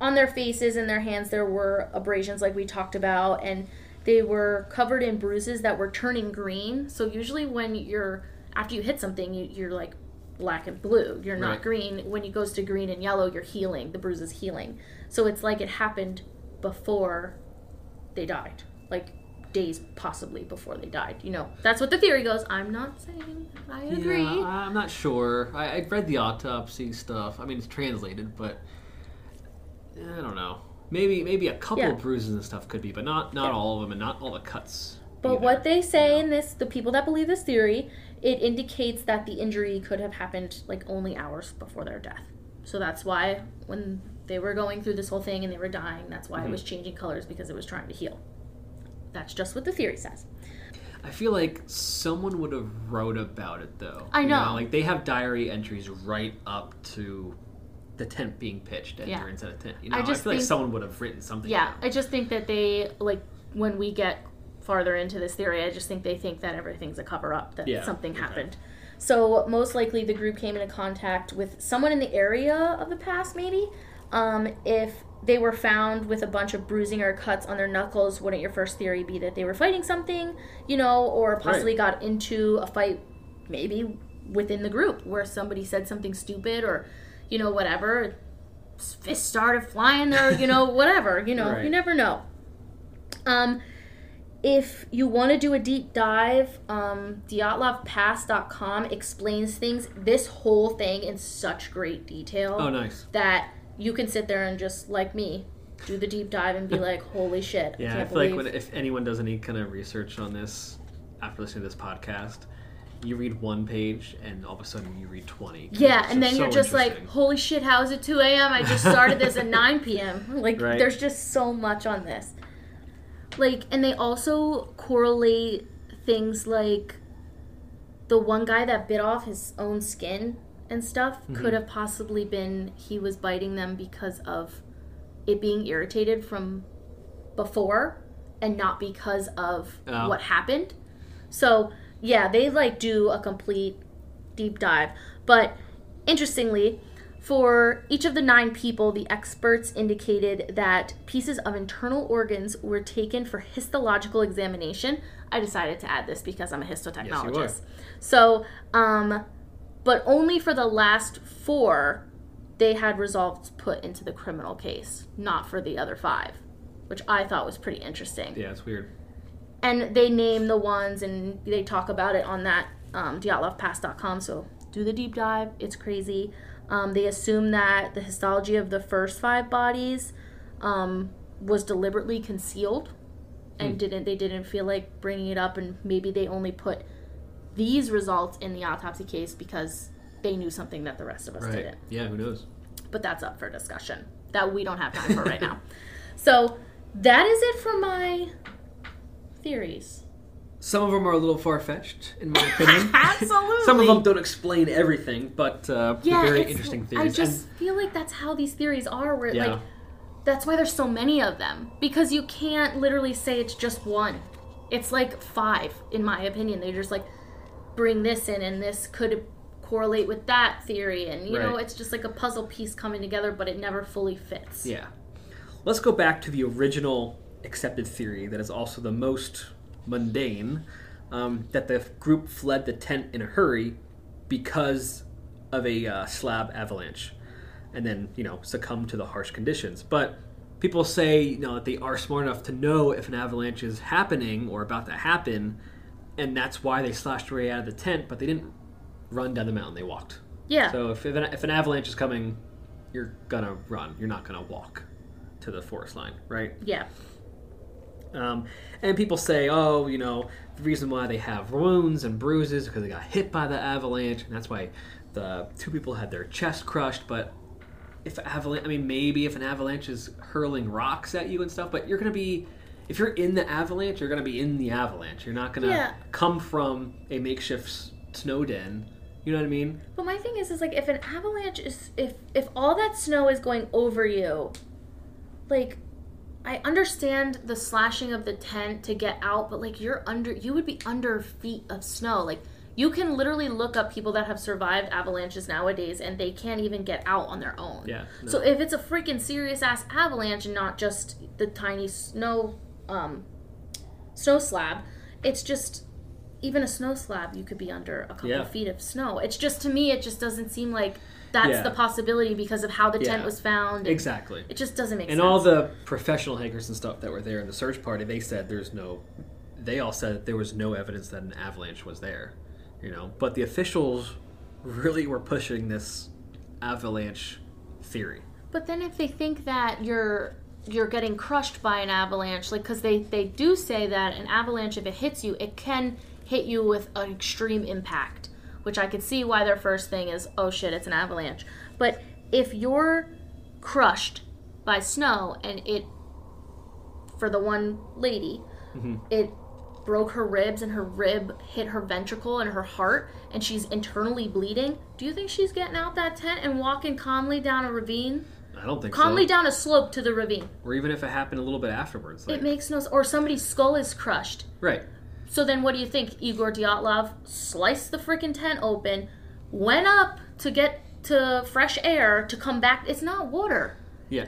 On their faces and their hands, there were abrasions, like we talked about, and they were covered in bruises that were turning green. So usually, when you're after you hit something, you, you're like black and blue. You're not Right. green. When it goes to green and yellow, you're healing. The bruise is healing. So it's like it happened before they died, like days possibly before they died. You know, that's what the theory goes. I'm not saying I agree. Yeah, I'm not sure. I, I read the autopsy stuff. I mean, it's translated, but I don't know. Maybe maybe a couple Yeah. of bruises and stuff could be, but not not Yeah. all of them, and not all the cuts. But either, what they say you know? in this, the people that believe this theory, it indicates that the injury could have happened like only hours before their death. So that's why when they were going through this whole thing and they were dying, that's why it Mhm. was changing colors because it was trying to heal. That's just what the theory says. I feel like someone would have wrote about it though. I You know. like they have diary entries right up to the tent being pitched and Yeah. you're inside a tent. You know, I I, just feel like someone would have written something. Yeah. I just think that they like when we get farther into this theory, I just think they think that everything's a cover up, that Yeah, something okay. happened. So most likely the group came into contact with someone in the area of the past, maybe. Um, if they were found with a bunch of bruising or cuts on their knuckles, wouldn't your first theory be that they were fighting something, you know, or possibly got into a fight maybe within the group where somebody said something stupid or, you know, whatever. Fists started flying there, you know, (laughs) whatever, you know, you never know. Um, if you want to do a deep dive, um, Dyatlovpass.com explains things, this whole thing in such great detail Oh, nice. that you can sit there and just, like me, do the deep dive and be (laughs) like, holy shit, Yeah, I can't feel like when, if anyone does any kind of research on this after listening to this podcast, you read one page and all of a sudden you read 20. Yeah, and then so you're just like, holy shit, how is it 2 a.m.? I just started this at (laughs) 9 p.m. (laughs) Like, Right. there's just so much on this. Like, and they also correlate things like the one guy that bit off his own skin and stuff Mm-hmm. could have possibly been he was biting them because of it being irritated from before and not because of Oh. what happened. So, yeah, they like do a complete deep dive. But interestingly, for each of the nine people, the experts indicated that pieces of internal organs were taken for histological examination. I decided to add this because I'm a histotechnologist. Yes, so, um, but only for the last four, they had results put into the criminal case, not for the other five, which I thought was pretty interesting Yeah, it's weird. and they name the ones and they talk about it on that um, dyatlovpass.com so do the deep dive it's crazy um, they assume that the histology of the first five bodies um, was deliberately concealed and didn't they didn't feel like bringing it up and maybe they only put these results in the autopsy case because they knew something that the rest of us Right. didn't Yeah, who knows? but that's up for discussion that we don't have time for right now (laughs) so that is it for my theories Some of them are a little far fetched, in my opinion. (laughs) (laughs) Absolutely. Some of them don't explain everything, but uh, yeah, very interesting I theories. just feel like that's how these theories are. Where Yeah. like that's why there's so many of them because you can't literally say it's just one. It's like five, in my opinion. They just like bring this in, and this could correlate with that theory, and you know, it's just like a puzzle piece coming together, but it never fully fits. yeah. Let's go back to the original accepted theory that is also the most mundane um, that the group fled the tent in a hurry because of a uh, slab avalanche and then, you know, succumbed to the harsh conditions. But people say, you know, that they are smart enough to know if an avalanche is happening or about to happen, and that's why they slashed their way out of the tent, but they didn't run down the mountain, they walked. Yeah. So if, if, an, if an avalanche is coming, you're gonna run. You're not gonna walk to the forest line, right? yeah. Um, and people say, oh, you know, the reason why they have wounds and bruises is because they got hit by the avalanche, and that's why the two people had their chest crushed. But if avalanche, I mean, maybe if an avalanche is hurling rocks at you and stuff, but you're gonna be, if you're in the avalanche, you're gonna be in the avalanche. You're not gonna Yeah. come from a makeshift snow den. You know what I mean? But my thing is, is like if an avalanche is if if all that snow is going over you, like I understand the slashing of the tent to get out, but like you're under, you would be under feet of snow. Like you can literally look up people that have survived avalanches nowadays, and they can't even get out on their own. Yeah, no. So if it's a freaking serious ass avalanche and not just the tiny snow, um, snow slab, it's just even a snow slab you could be under a couple Yeah. feet of snow. It's just to me, it just doesn't seem like that's Yeah. the possibility because of how the tent Yeah. was found. Exactly. It just doesn't make And sense. And all the professional hikers and stuff that were there in the search party, they said there's no. They all said there was no evidence that an avalanche was there, you know. But the officials really were pushing this avalanche theory. But then if they think that you're you're getting crushed by an avalanche, like because they they do say that an avalanche, if it hits you, it can hit you with an extreme impact, which I could see why their first thing is, oh shit, it's an avalanche. But if you're crushed by snow and it, for the one lady, mm-hmm. it broke her ribs and her rib hit her ventricle and her heart and she's internally bleeding, do you think she's getting out that tent and walking calmly down a ravine? I don't think Calmly so. down a slope to the ravine. Or even if it happened a little bit afterwards. Like, It makes no or somebody's skull is crushed. right. So then what do you think? Igor Dyatlov sliced the freaking tent open, went up to get to fresh air to come back. It's not water. Yeah.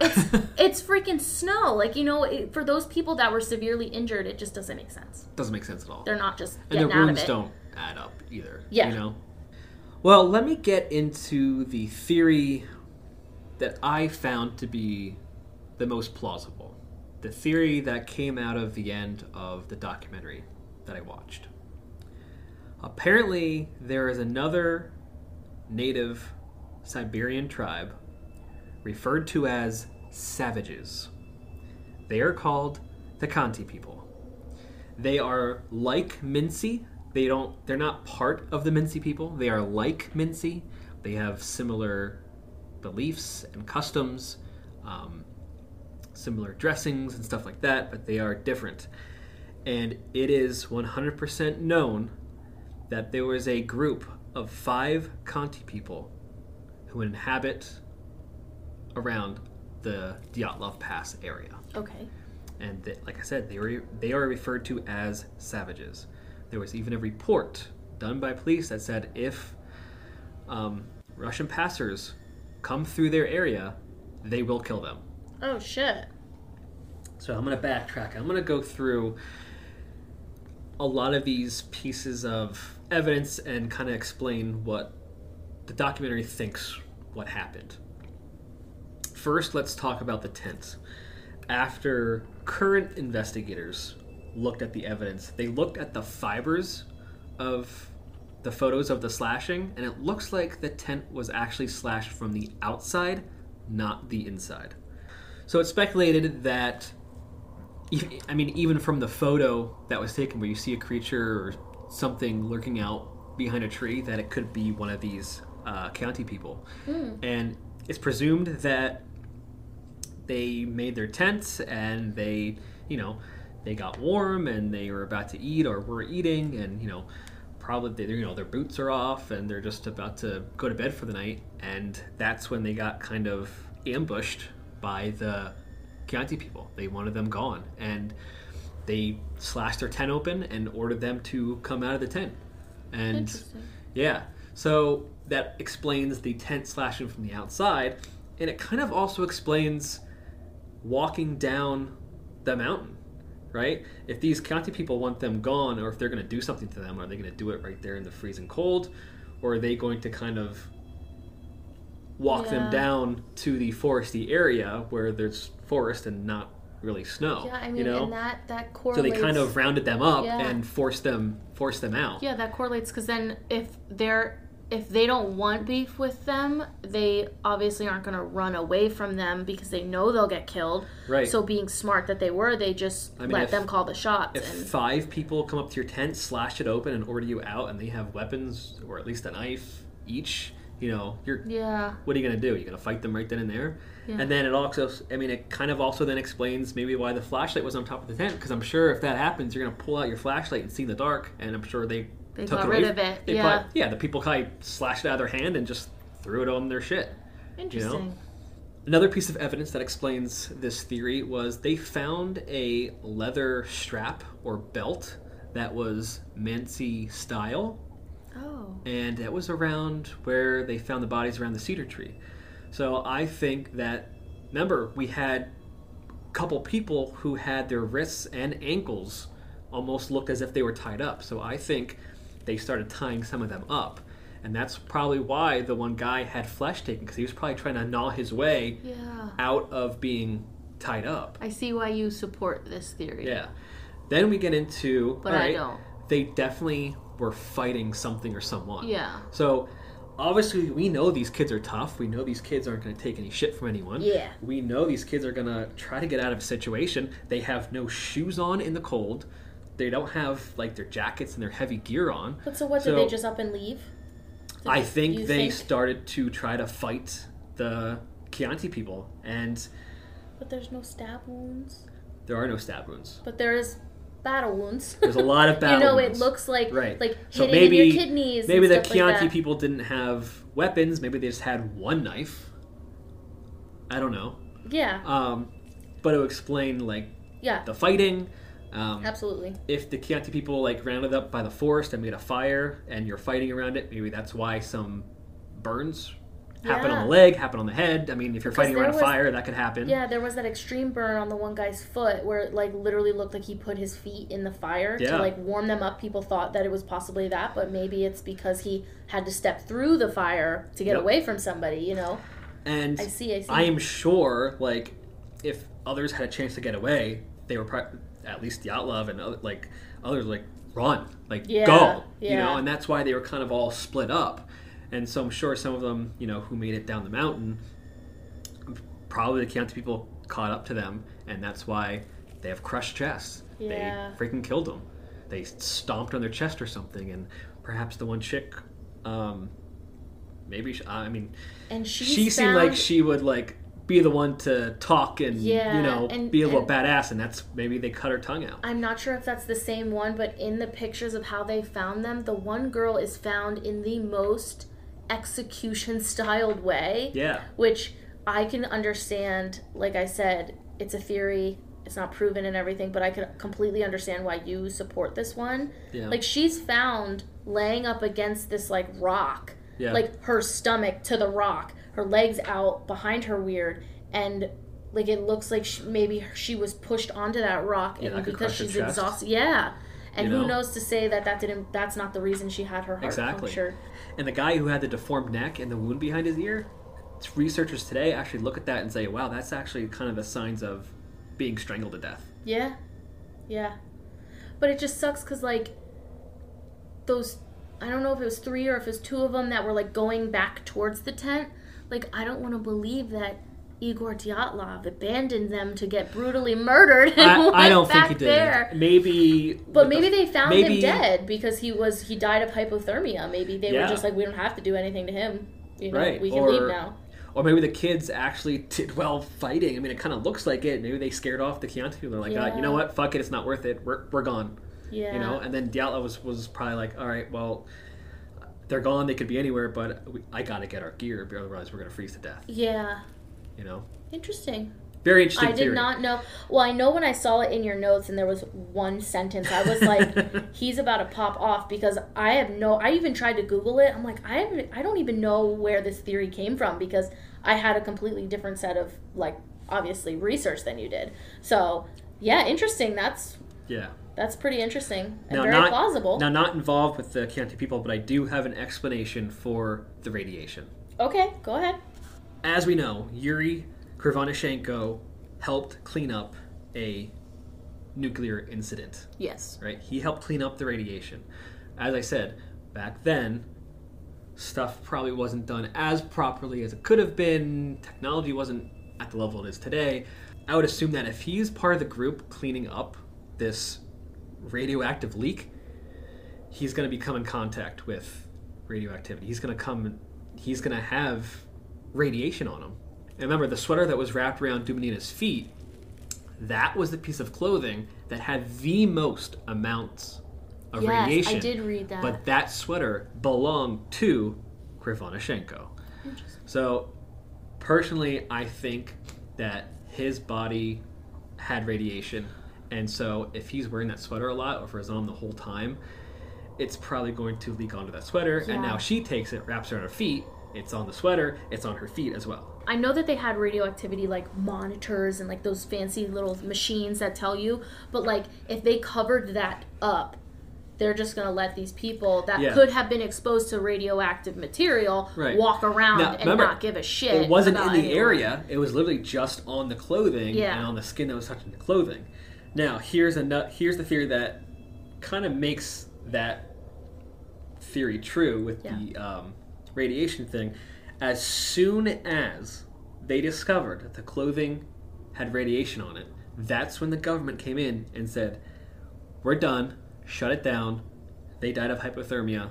It's (laughs) freaking snow. Like, you know, it, for those people that were severely injured, it just doesn't make sense. Doesn't make sense at all. They're not just and the out of runes it. don't add up either. Yeah. You know? Well, let me get into the theory that I found to be the most plausible. The theory that came out of the end of the documentary that I watched. Apparently, there is another native Siberian tribe referred to as savages. They are called the Khanty people. They are like Mansi. they don't they're not part of the Mansi people. They are like Mansi. They have similar beliefs and customs, um, similar dressings and stuff like that, but they are different. And it is 100% known that there was a group of five Khanty people who inhabit around the Dyatlov Pass area. Okay. And th- like I said, they were they are referred to as savages. There was even a report done by police that said if um, Russian passers come through their area, they will kill them. Oh shit. So I'm going to backtrack. I'm going to go through a lot of these pieces of evidence and kind of explain what the documentary thinks what happened. First, let's talk about the tent. After current investigators looked at the evidence, they looked at the fibers of the photos of the slashing, and it looks like the tent was actually slashed from the outside, not the inside. So it's speculated that, I mean, even from the photo that was taken where you see a creature or something lurking out behind a tree, that it could be one of these uh, Khanty people. And it's presumed that they made their tents and they, you know, they got warm and they were about to eat or were eating and, you know, probably they, you know their boots are off and they're just about to go to bed for the night and that's when they got kind of ambushed by the Khanty people. They wanted them gone and they slashed their tent open and ordered them to come out of the tent. And yeah, so that explains the tent slashing from the outside, and it kind of also explains walking down the mountain, right? If these Khanty people want them gone, or if they're going to do something to them, are they going to do it right there in the freezing cold, or are they going to kind of walk them down to the foresty area where there's forest and not really snow? Yeah, I mean, you know. and that that correlates. so they kind of rounded them up Yeah. and forced them forced them out. Yeah, that correlates because then if they're if they don't want beef with them, they obviously aren't going to run away from them because they know they'll get killed. Right. So being smart that they were, they just I mean, let if- them call the shots. If and five people come up to your tent, slash it open, and order you out, and they have weapons or at least a knife each, you know, you're yeah, what are you gonna do? You're gonna fight them right then and there. Yeah. And then it also, I mean, it kind of also then explains maybe why the flashlight was on top of the tent, because I'm sure if that happens, you're gonna pull out your flashlight and see in the dark, and I'm sure they They took got rid of it, they yeah. probably- yeah, the people kind of slashed it out of their hand and just threw it on their shit. interesting. Another piece of evidence that explains this theory was they found a leather strap or belt that was Mansi style, and that was around where they found the bodies around the cedar tree. So I think that, remember, we had a couple people who had their wrists and ankles almost looked as if they were tied up. So I think they started tying some of them up. And that's probably why the one guy had flesh taken, because he was probably trying to gnaw his way yeah. out of being tied up. I see why you support this theory. Yeah. Then we get into. But I right, don't. They definitely were fighting something or someone. Yeah. So obviously, we know these kids are tough. We know these kids aren't going to take any shit from anyone. Yeah. We know these kids are going to try to get out of a situation. They have no shoes on in the cold. They don't have like their jackets and their heavy gear on. But so what? So- did they just up and leave? Did I they- think they started to try to fight the Khanty people, and But there's no stab wounds. there are no stab wounds. But there is battle wounds. There's a lot of (laughs) battle. you know, wounds. it looks like Right. like So hitting maybe- in your kidneys. Maybe the stuff like people didn't have weapons. Maybe they just had one knife. I don't know. Yeah. Um, but it would explain like Yeah. the fighting. Um, Absolutely. if the Khanty people like rounded up by the forest and made a fire, and you're fighting around it, maybe that's why some burns happen on the leg, happen on the head. I mean, if you're fighting around a fire, that could happen. Yeah, there was that extreme burn on the one guy's foot where it like literally looked like he put his feet in the fire Yeah. to like warm them up. People thought that it was possibly that, but maybe it's because he had to step through the fire to get Yep. away from somebody, you know? And I see, I see. I am sure, like, if others had a chance to get away, they were pro- at least Dyatlov and other, like others like run, like Yeah, go, you know, and that's why they were kind of all split up. And so I'm sure some of them, you know, who made it down the mountain, probably the Khanty people caught up to them, and that's why they have crushed chests. Yeah. They freaking killed them. they stomped on their chest or something, and perhaps the one chick, um, maybe she, I mean, And she's she seemed like she would like be the one to talk and Yeah, you know and- be a little and- badass, and that's maybe they cut her tongue out. I'm not sure if that's the same one, but in the pictures of how they found them, the one girl is found in the most execution styled way. Yeah, which I can understand. Like I said, it's a theory. It's not proven and everything, but I can completely understand why you support this one. yeah, Like she's found laying up against this like rock, yeah, like her stomach to the rock, her legs out behind her weird, and like it looks like she, maybe she was pushed onto that rock, Yeah, and that because she's exhausted, yeah. And You who knows to say that that didn't? That's not the reason she had her heart Exactly. punctured. And the guy who had the deformed neck and the wound behind his ear. Researchers today actually look at that and say, "Wow, that's actually kind of the signs of being strangled to death." Yeah, yeah, but it just sucks because like those. I don't know if it was three or if it was two of them that were like going back towards the tent. Like I don't want to believe that Igor Dyatlov abandoned them to get brutally murdered and I, went I don't think back he did. there. Maybe, But with the- maybe they found maybe- him dead because he was he died of hypothermia. Maybe they Yeah. were just like, we don't have to do anything to him. You know, Right, we can or- leave now. Or maybe the kids actually (laughs) did well fighting. I mean, it kind of looks like it. Maybe they scared off the Khanty people. They're like, uh, you know what? Fuck it. It's not worth it. We're, we're gone. Yeah, You know? And then Dyatlov was, was probably like, all right, well, they're gone. They could be anywhere, but we, I got to get our gear. Otherwise, we're going to freeze to death. yeah. You know? Interesting. Very interesting I did theory. not know. Well, I know when I saw it in your notes and there was one sentence, I was like, (laughs) he's about to pop off because I have no. I even tried to Google it. I'm like, I haven't, I don't even know where this theory came from because I had a completely different set of like obviously research than you did. So yeah, interesting. That's Yeah. that's pretty interesting and Now, very not, plausible. Now, not involved with the Khanty people, but I do have an explanation for the radiation. okay, go ahead. As we know, Yuri Krivonishenko helped clean up a nuclear incident, Yes. right? He helped clean up the radiation. As I said, back then, stuff probably wasn't done as properly as it could have been. Technology wasn't at the level it is today. I would assume that if he's part of the group cleaning up this radioactive leak, he's going to become in contact with radioactivity. He's going to come, he's going to have radiation on him. And remember, the sweater that was wrapped around Dubinina's feet, that was the piece of clothing that had the most amounts of yes, radiation. I did read that. But that sweater belonged to Krivonishenko. Interesting. So, personally, I think that his body had radiation, and so if he's wearing that sweater a lot, or if it's on the whole time, it's probably going to leak onto that sweater. And now she takes it, wraps it around her feet. It's on the sweater. It's on her feet as well. I know that they had radioactivity like monitors and like those fancy little machines that tell you, but like if they covered that up, they're just gonna let these people that Yeah. could have been exposed to radioactive material Right. walk around Now, and remember, not give a shit. It wasn't in the anyone. area. It was literally just on the clothing Yeah. and on the skin that was touching the clothing. Now, here's a nut. Here's the theory that kind of makes that theory true with the um, radiation thing. As soon as they discovered that the clothing had radiation on it, that's when the government came in and said, "We're done. Shut it down." They died of hypothermia.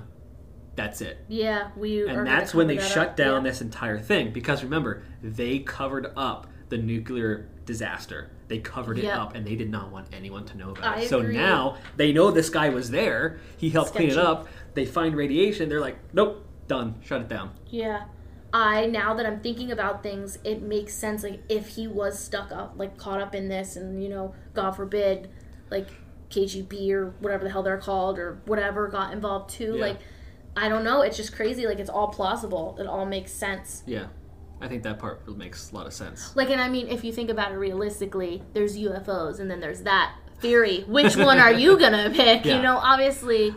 That's it Yeah, we. and that's when they that shut up. down Yeah. this entire thing because remember they covered up the nuclear disaster they covered it Yep. up and they did not want anyone to know about I it so agree. now they know this guy was there he helped clean it up they find radiation they're like nope done shut it down Yeah. I now that I'm thinking about things, it makes sense. Like if he was stuck up, like caught up in this, and you know, God forbid, like KGB or whatever the hell they're called or whatever got involved too. Yeah. Like I don't know. It's just crazy. Like it's all plausible. It all makes sense. yeah i think that part makes a lot of sense Like, and I mean, if you think about it realistically, there's UFOs, and then there's that theory. Which one are you gonna (laughs) pick? (laughs) Yeah. You know, obviously.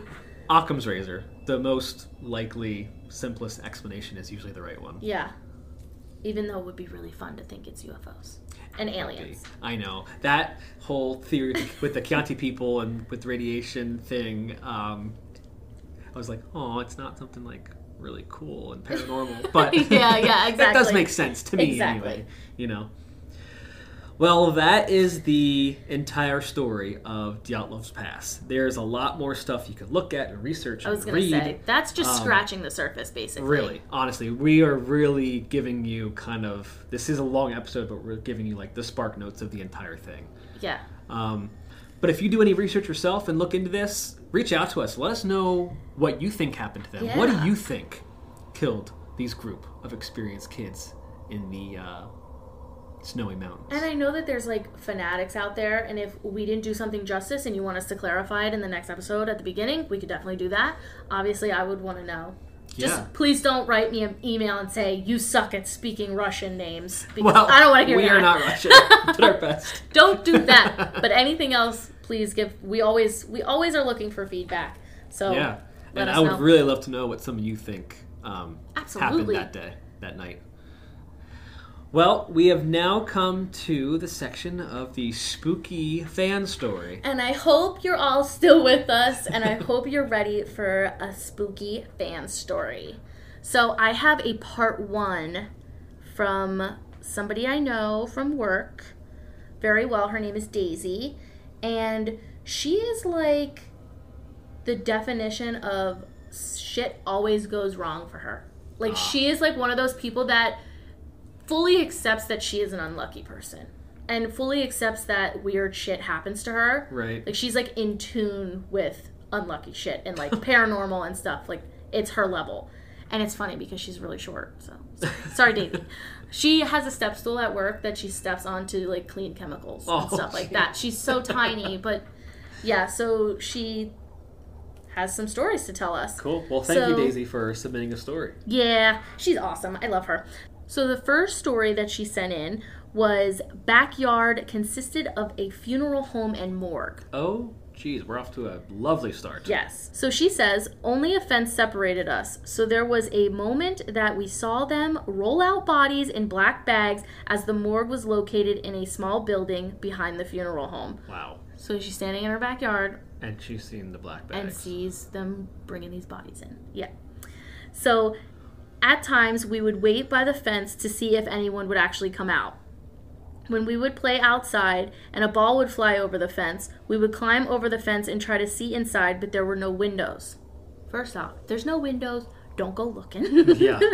occam's razor the most likely simplest explanation is usually the right one Yeah. Even though it would be really fun to think it's UFOs and aliens. I know that whole theory with the Khanty people and with the radiation thing. Um, I was like, oh, it's not something like really cool and paranormal, but (laughs) Yeah, yeah, (laughs) that does make sense to me Exactly. anyway. You know. Well, that is the entire story of Dyatlov's Pass. There's a lot more stuff you could look at and research I was and going to read. say that's just Um, scratching the surface, basically. Really, honestly, we are really giving you kind of. This is a long episode, but we're giving you like the spark notes of the entire thing. Yeah. Um, but if you do any research yourself and look into this, reach out to us. Let us know what you think happened to them. What do you think killed these group of experienced kids in the uh, snowy mountains? And I know that there's like fanatics out there, and if we didn't do something justice and you want us to clarify it in the next episode at the beginning, we could definitely do that. Obviously, I would want to know. Just Yeah. please don't write me an email and say you suck at speaking Russian names because well, I don't want to hear we that. We are not Russian. (laughs) Did our best. don't do that. (laughs) but anything else, please give. We always we always are looking for feedback. So Yeah, and I would know. really love to know what some of you think um, Absolutely. happened that day, that night. Well, we have now come to the section of the spooky fan story. And I hope you're all still with us, and I (laughs) hope you're ready for a spooky fan story. So, I have a part one from somebody I know from work very well. Her name is Daisy, and she is like the definition of shit always goes wrong for her. Like, ah. she is like one of those people that fully accepts that she is an unlucky person and fully accepts that weird shit happens to her. Right. Like she's like in tune with unlucky shit and like (laughs) paranormal and stuff. Like it's her level. And it's funny because she's really short. So (laughs) sorry, Daisy. She has a step stool at work that she steps on to like clean chemicals and Oh, stuff like shit. that. She's so tiny, (laughs) but yeah, so she has some stories to tell us. Cool. Well, thank you, Daisy, for submitting a story. Yeah, she's awesome. I love her. So the first story that she sent in was backyard consisted of a funeral home and morgue. Oh, geez, we're off to a lovely start. Yes. So she says, only a fence separated us. So there was a moment that we saw them roll out bodies in black bags as the morgue was located in a small building behind the funeral home. Wow. So she's standing in her backyard And she's seen the black bags. and sees them bringing these bodies in. Yeah. So at times we would wait by the fence to see if anyone would actually come out. When we would play outside and a ball would fly over the fence, we would climb over the fence and try to see inside, but there were no windows. First off, there's no windows, don't go looking. (laughs) Yeah. (laughs)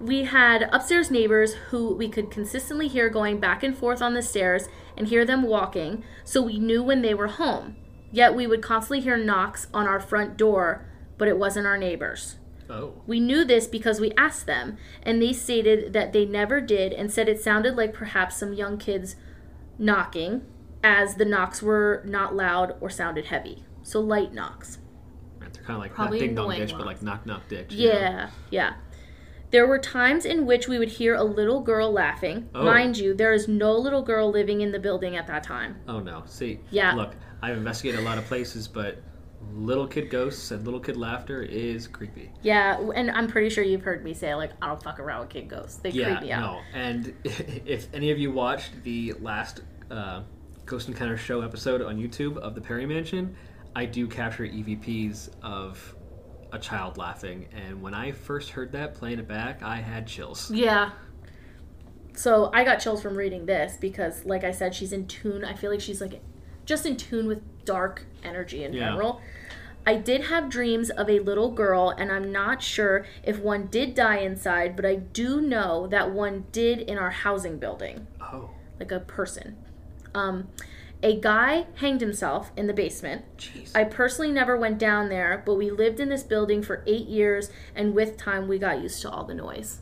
We had upstairs neighbors who we could consistently hear going back and forth on the stairs and hear them walking, so we knew when they were home. Yet we would constantly hear knocks on our front door, but it wasn't our neighbors. Oh. We knew this because we asked them, and they stated that they never did and said it sounded like perhaps some young kids knocking, as the knocks were not loud or sounded heavy. So light knocks. They're kind of like Probably not ding dong annoying ditch, but like knock knock ditch. you know? Yeah, yeah. There were times in which we would hear a little girl laughing. Oh. Mind you, there is no little girl living in the building at that time. Oh no. See. Yeah. Look, I've investigated a lot of places, but little kid ghosts and little kid laughter is creepy. Yeah, and I'm pretty sure you've heard me say like I don't fuck around with kid ghosts. They Yeah. creep me out. No. And (laughs) if any of you watched the last uh, Ghost Encounter show episode on YouTube of the Perry Mansion, I do capture EVPs of a child laughing, and when I first heard that playing it back, I had chills. Yeah. So I got chills from reading this because, like I said, she's in tune. I feel like she's like just in tune with dark energy in Yeah. general. I did have dreams of a little girl, and I'm not sure if one did die inside, but I do know that one did in our housing building. Oh, like a person. Um, a guy hanged himself in the basement. jeez. I personally never went down there, but we lived in this building for eight years, and with time, we got used to all the noise.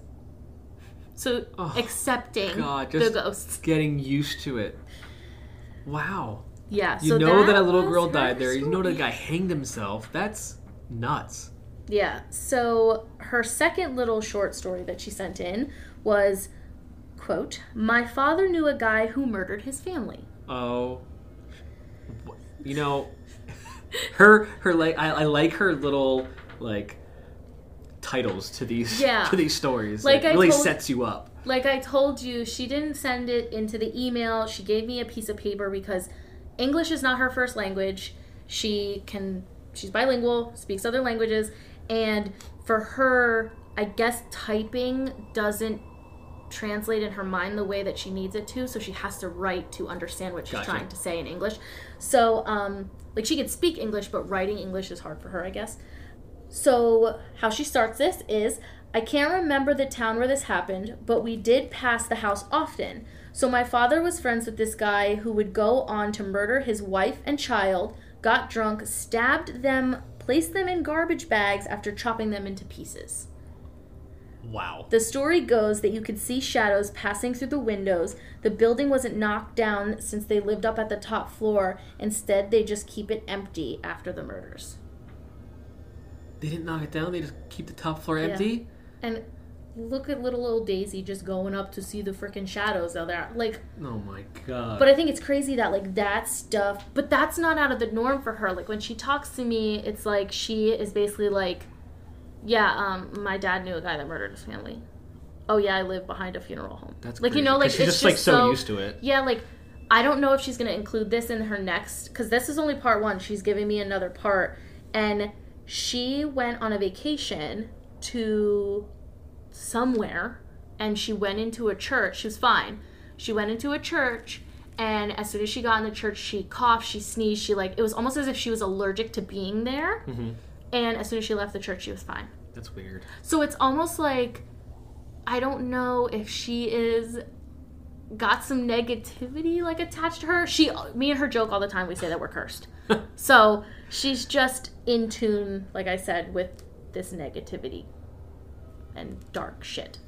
So Oh, accepting God, the just- ghosts. Getting used to it. Wow. Yeah. You so know that, a little girl died there. You know that a guy hanged himself. That's nuts. Yeah. So her second little short story that she sent in was, quote, "My father knew a guy who murdered his family." Oh, you know, her her like I, I like her little like titles to these Yeah. to these stories. Like Like, I really told- sets you up. Like I told you, she didn't send it into the email. She gave me a piece of paper because English is not her first language. She can she's bilingual, speaks other languages, and for her, I guess typing doesn't translate in her mind the way that she needs it to, so she has to write to understand what she's Gotcha. trying to say in English. So, um, like she can speak English, but writing English is hard for her, I guess. So, how she starts this is I can't remember the town where this happened, but we did pass the house often. So, my father was friends with this guy who would go on to murder his wife and child, got drunk, stabbed them, placed them in garbage bags after chopping them into pieces. Wow. The story goes that you could see shadows passing through the windows. The building wasn't knocked down since they lived up at the top floor. Instead, they just keep it empty after the murders. They didn't knock it down. They just keep the top floor empty. And look at little old Daisy just going up to see the freaking shadows out there. Like, Oh my god. but I think it's crazy that like that stuff, but that's not out of the norm for her. Like when she talks to me, it's like she is basically like, yeah, um, my dad knew a guy that murdered his family. Oh yeah, I live behind a funeral home. That's like you know like she's it's just, like, so used to it. Yeah, like I don't know if she's gonna include this in her next because this is only part one. She's giving me another part, and she went on a vacation to somewhere, and she went into a church. She was fine. She went into a church. And as soon as she got in the church, she coughed, she sneezed, she like it was almost as if she was allergic to being there. Mhm. And as soon as she left the church, she was fine. That's weird. So it's almost like I don't know if she is got some negativity like attached to her. She me and her joke all the time we say that we're cursed. (laughs) so she's just in tune, like I said, with this negativity and dark shit.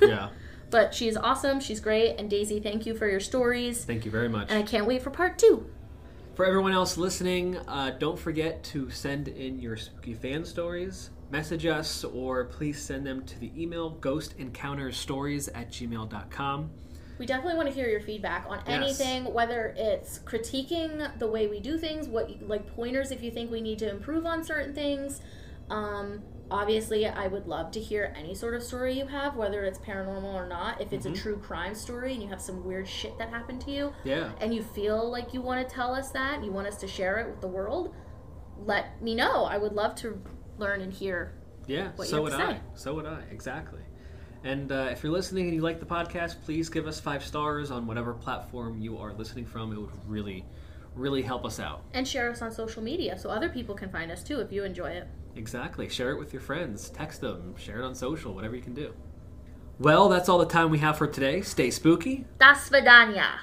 Yeah. (laughs) but she's awesome, she's great, and Daisy, thank you for your stories. Thank you very much. And I can't wait for part two. For everyone else listening, uh, don't forget to send in your spooky fan stories. Message us or please send them to the email ghostencountersstories at gmail.com. We definitely want to hear your feedback on Yes. anything, whether it's critiquing the way we do things, what like pointers if you think we need to improve on certain things. Um, obviously, I would love to hear any sort of story you have, whether it's paranormal or not. If it's Mhm. a true crime story and you have some weird shit that happened to you, Yeah. and you feel like you want to tell us that, you want us to share it with the world, let me know. I would love to learn and hear. Yeah, what you so would I. So would I, exactly. And uh, if you're listening and you like the podcast, please give us five stars on whatever platform you are listening from. It would really, really help us out. And share us on social media so other people can find us too if you enjoy it. Exactly. Share it with your friends, text them, share it on social, whatever you can do. Well, that's all the time we have for today. Stay spooky. Das Vidania.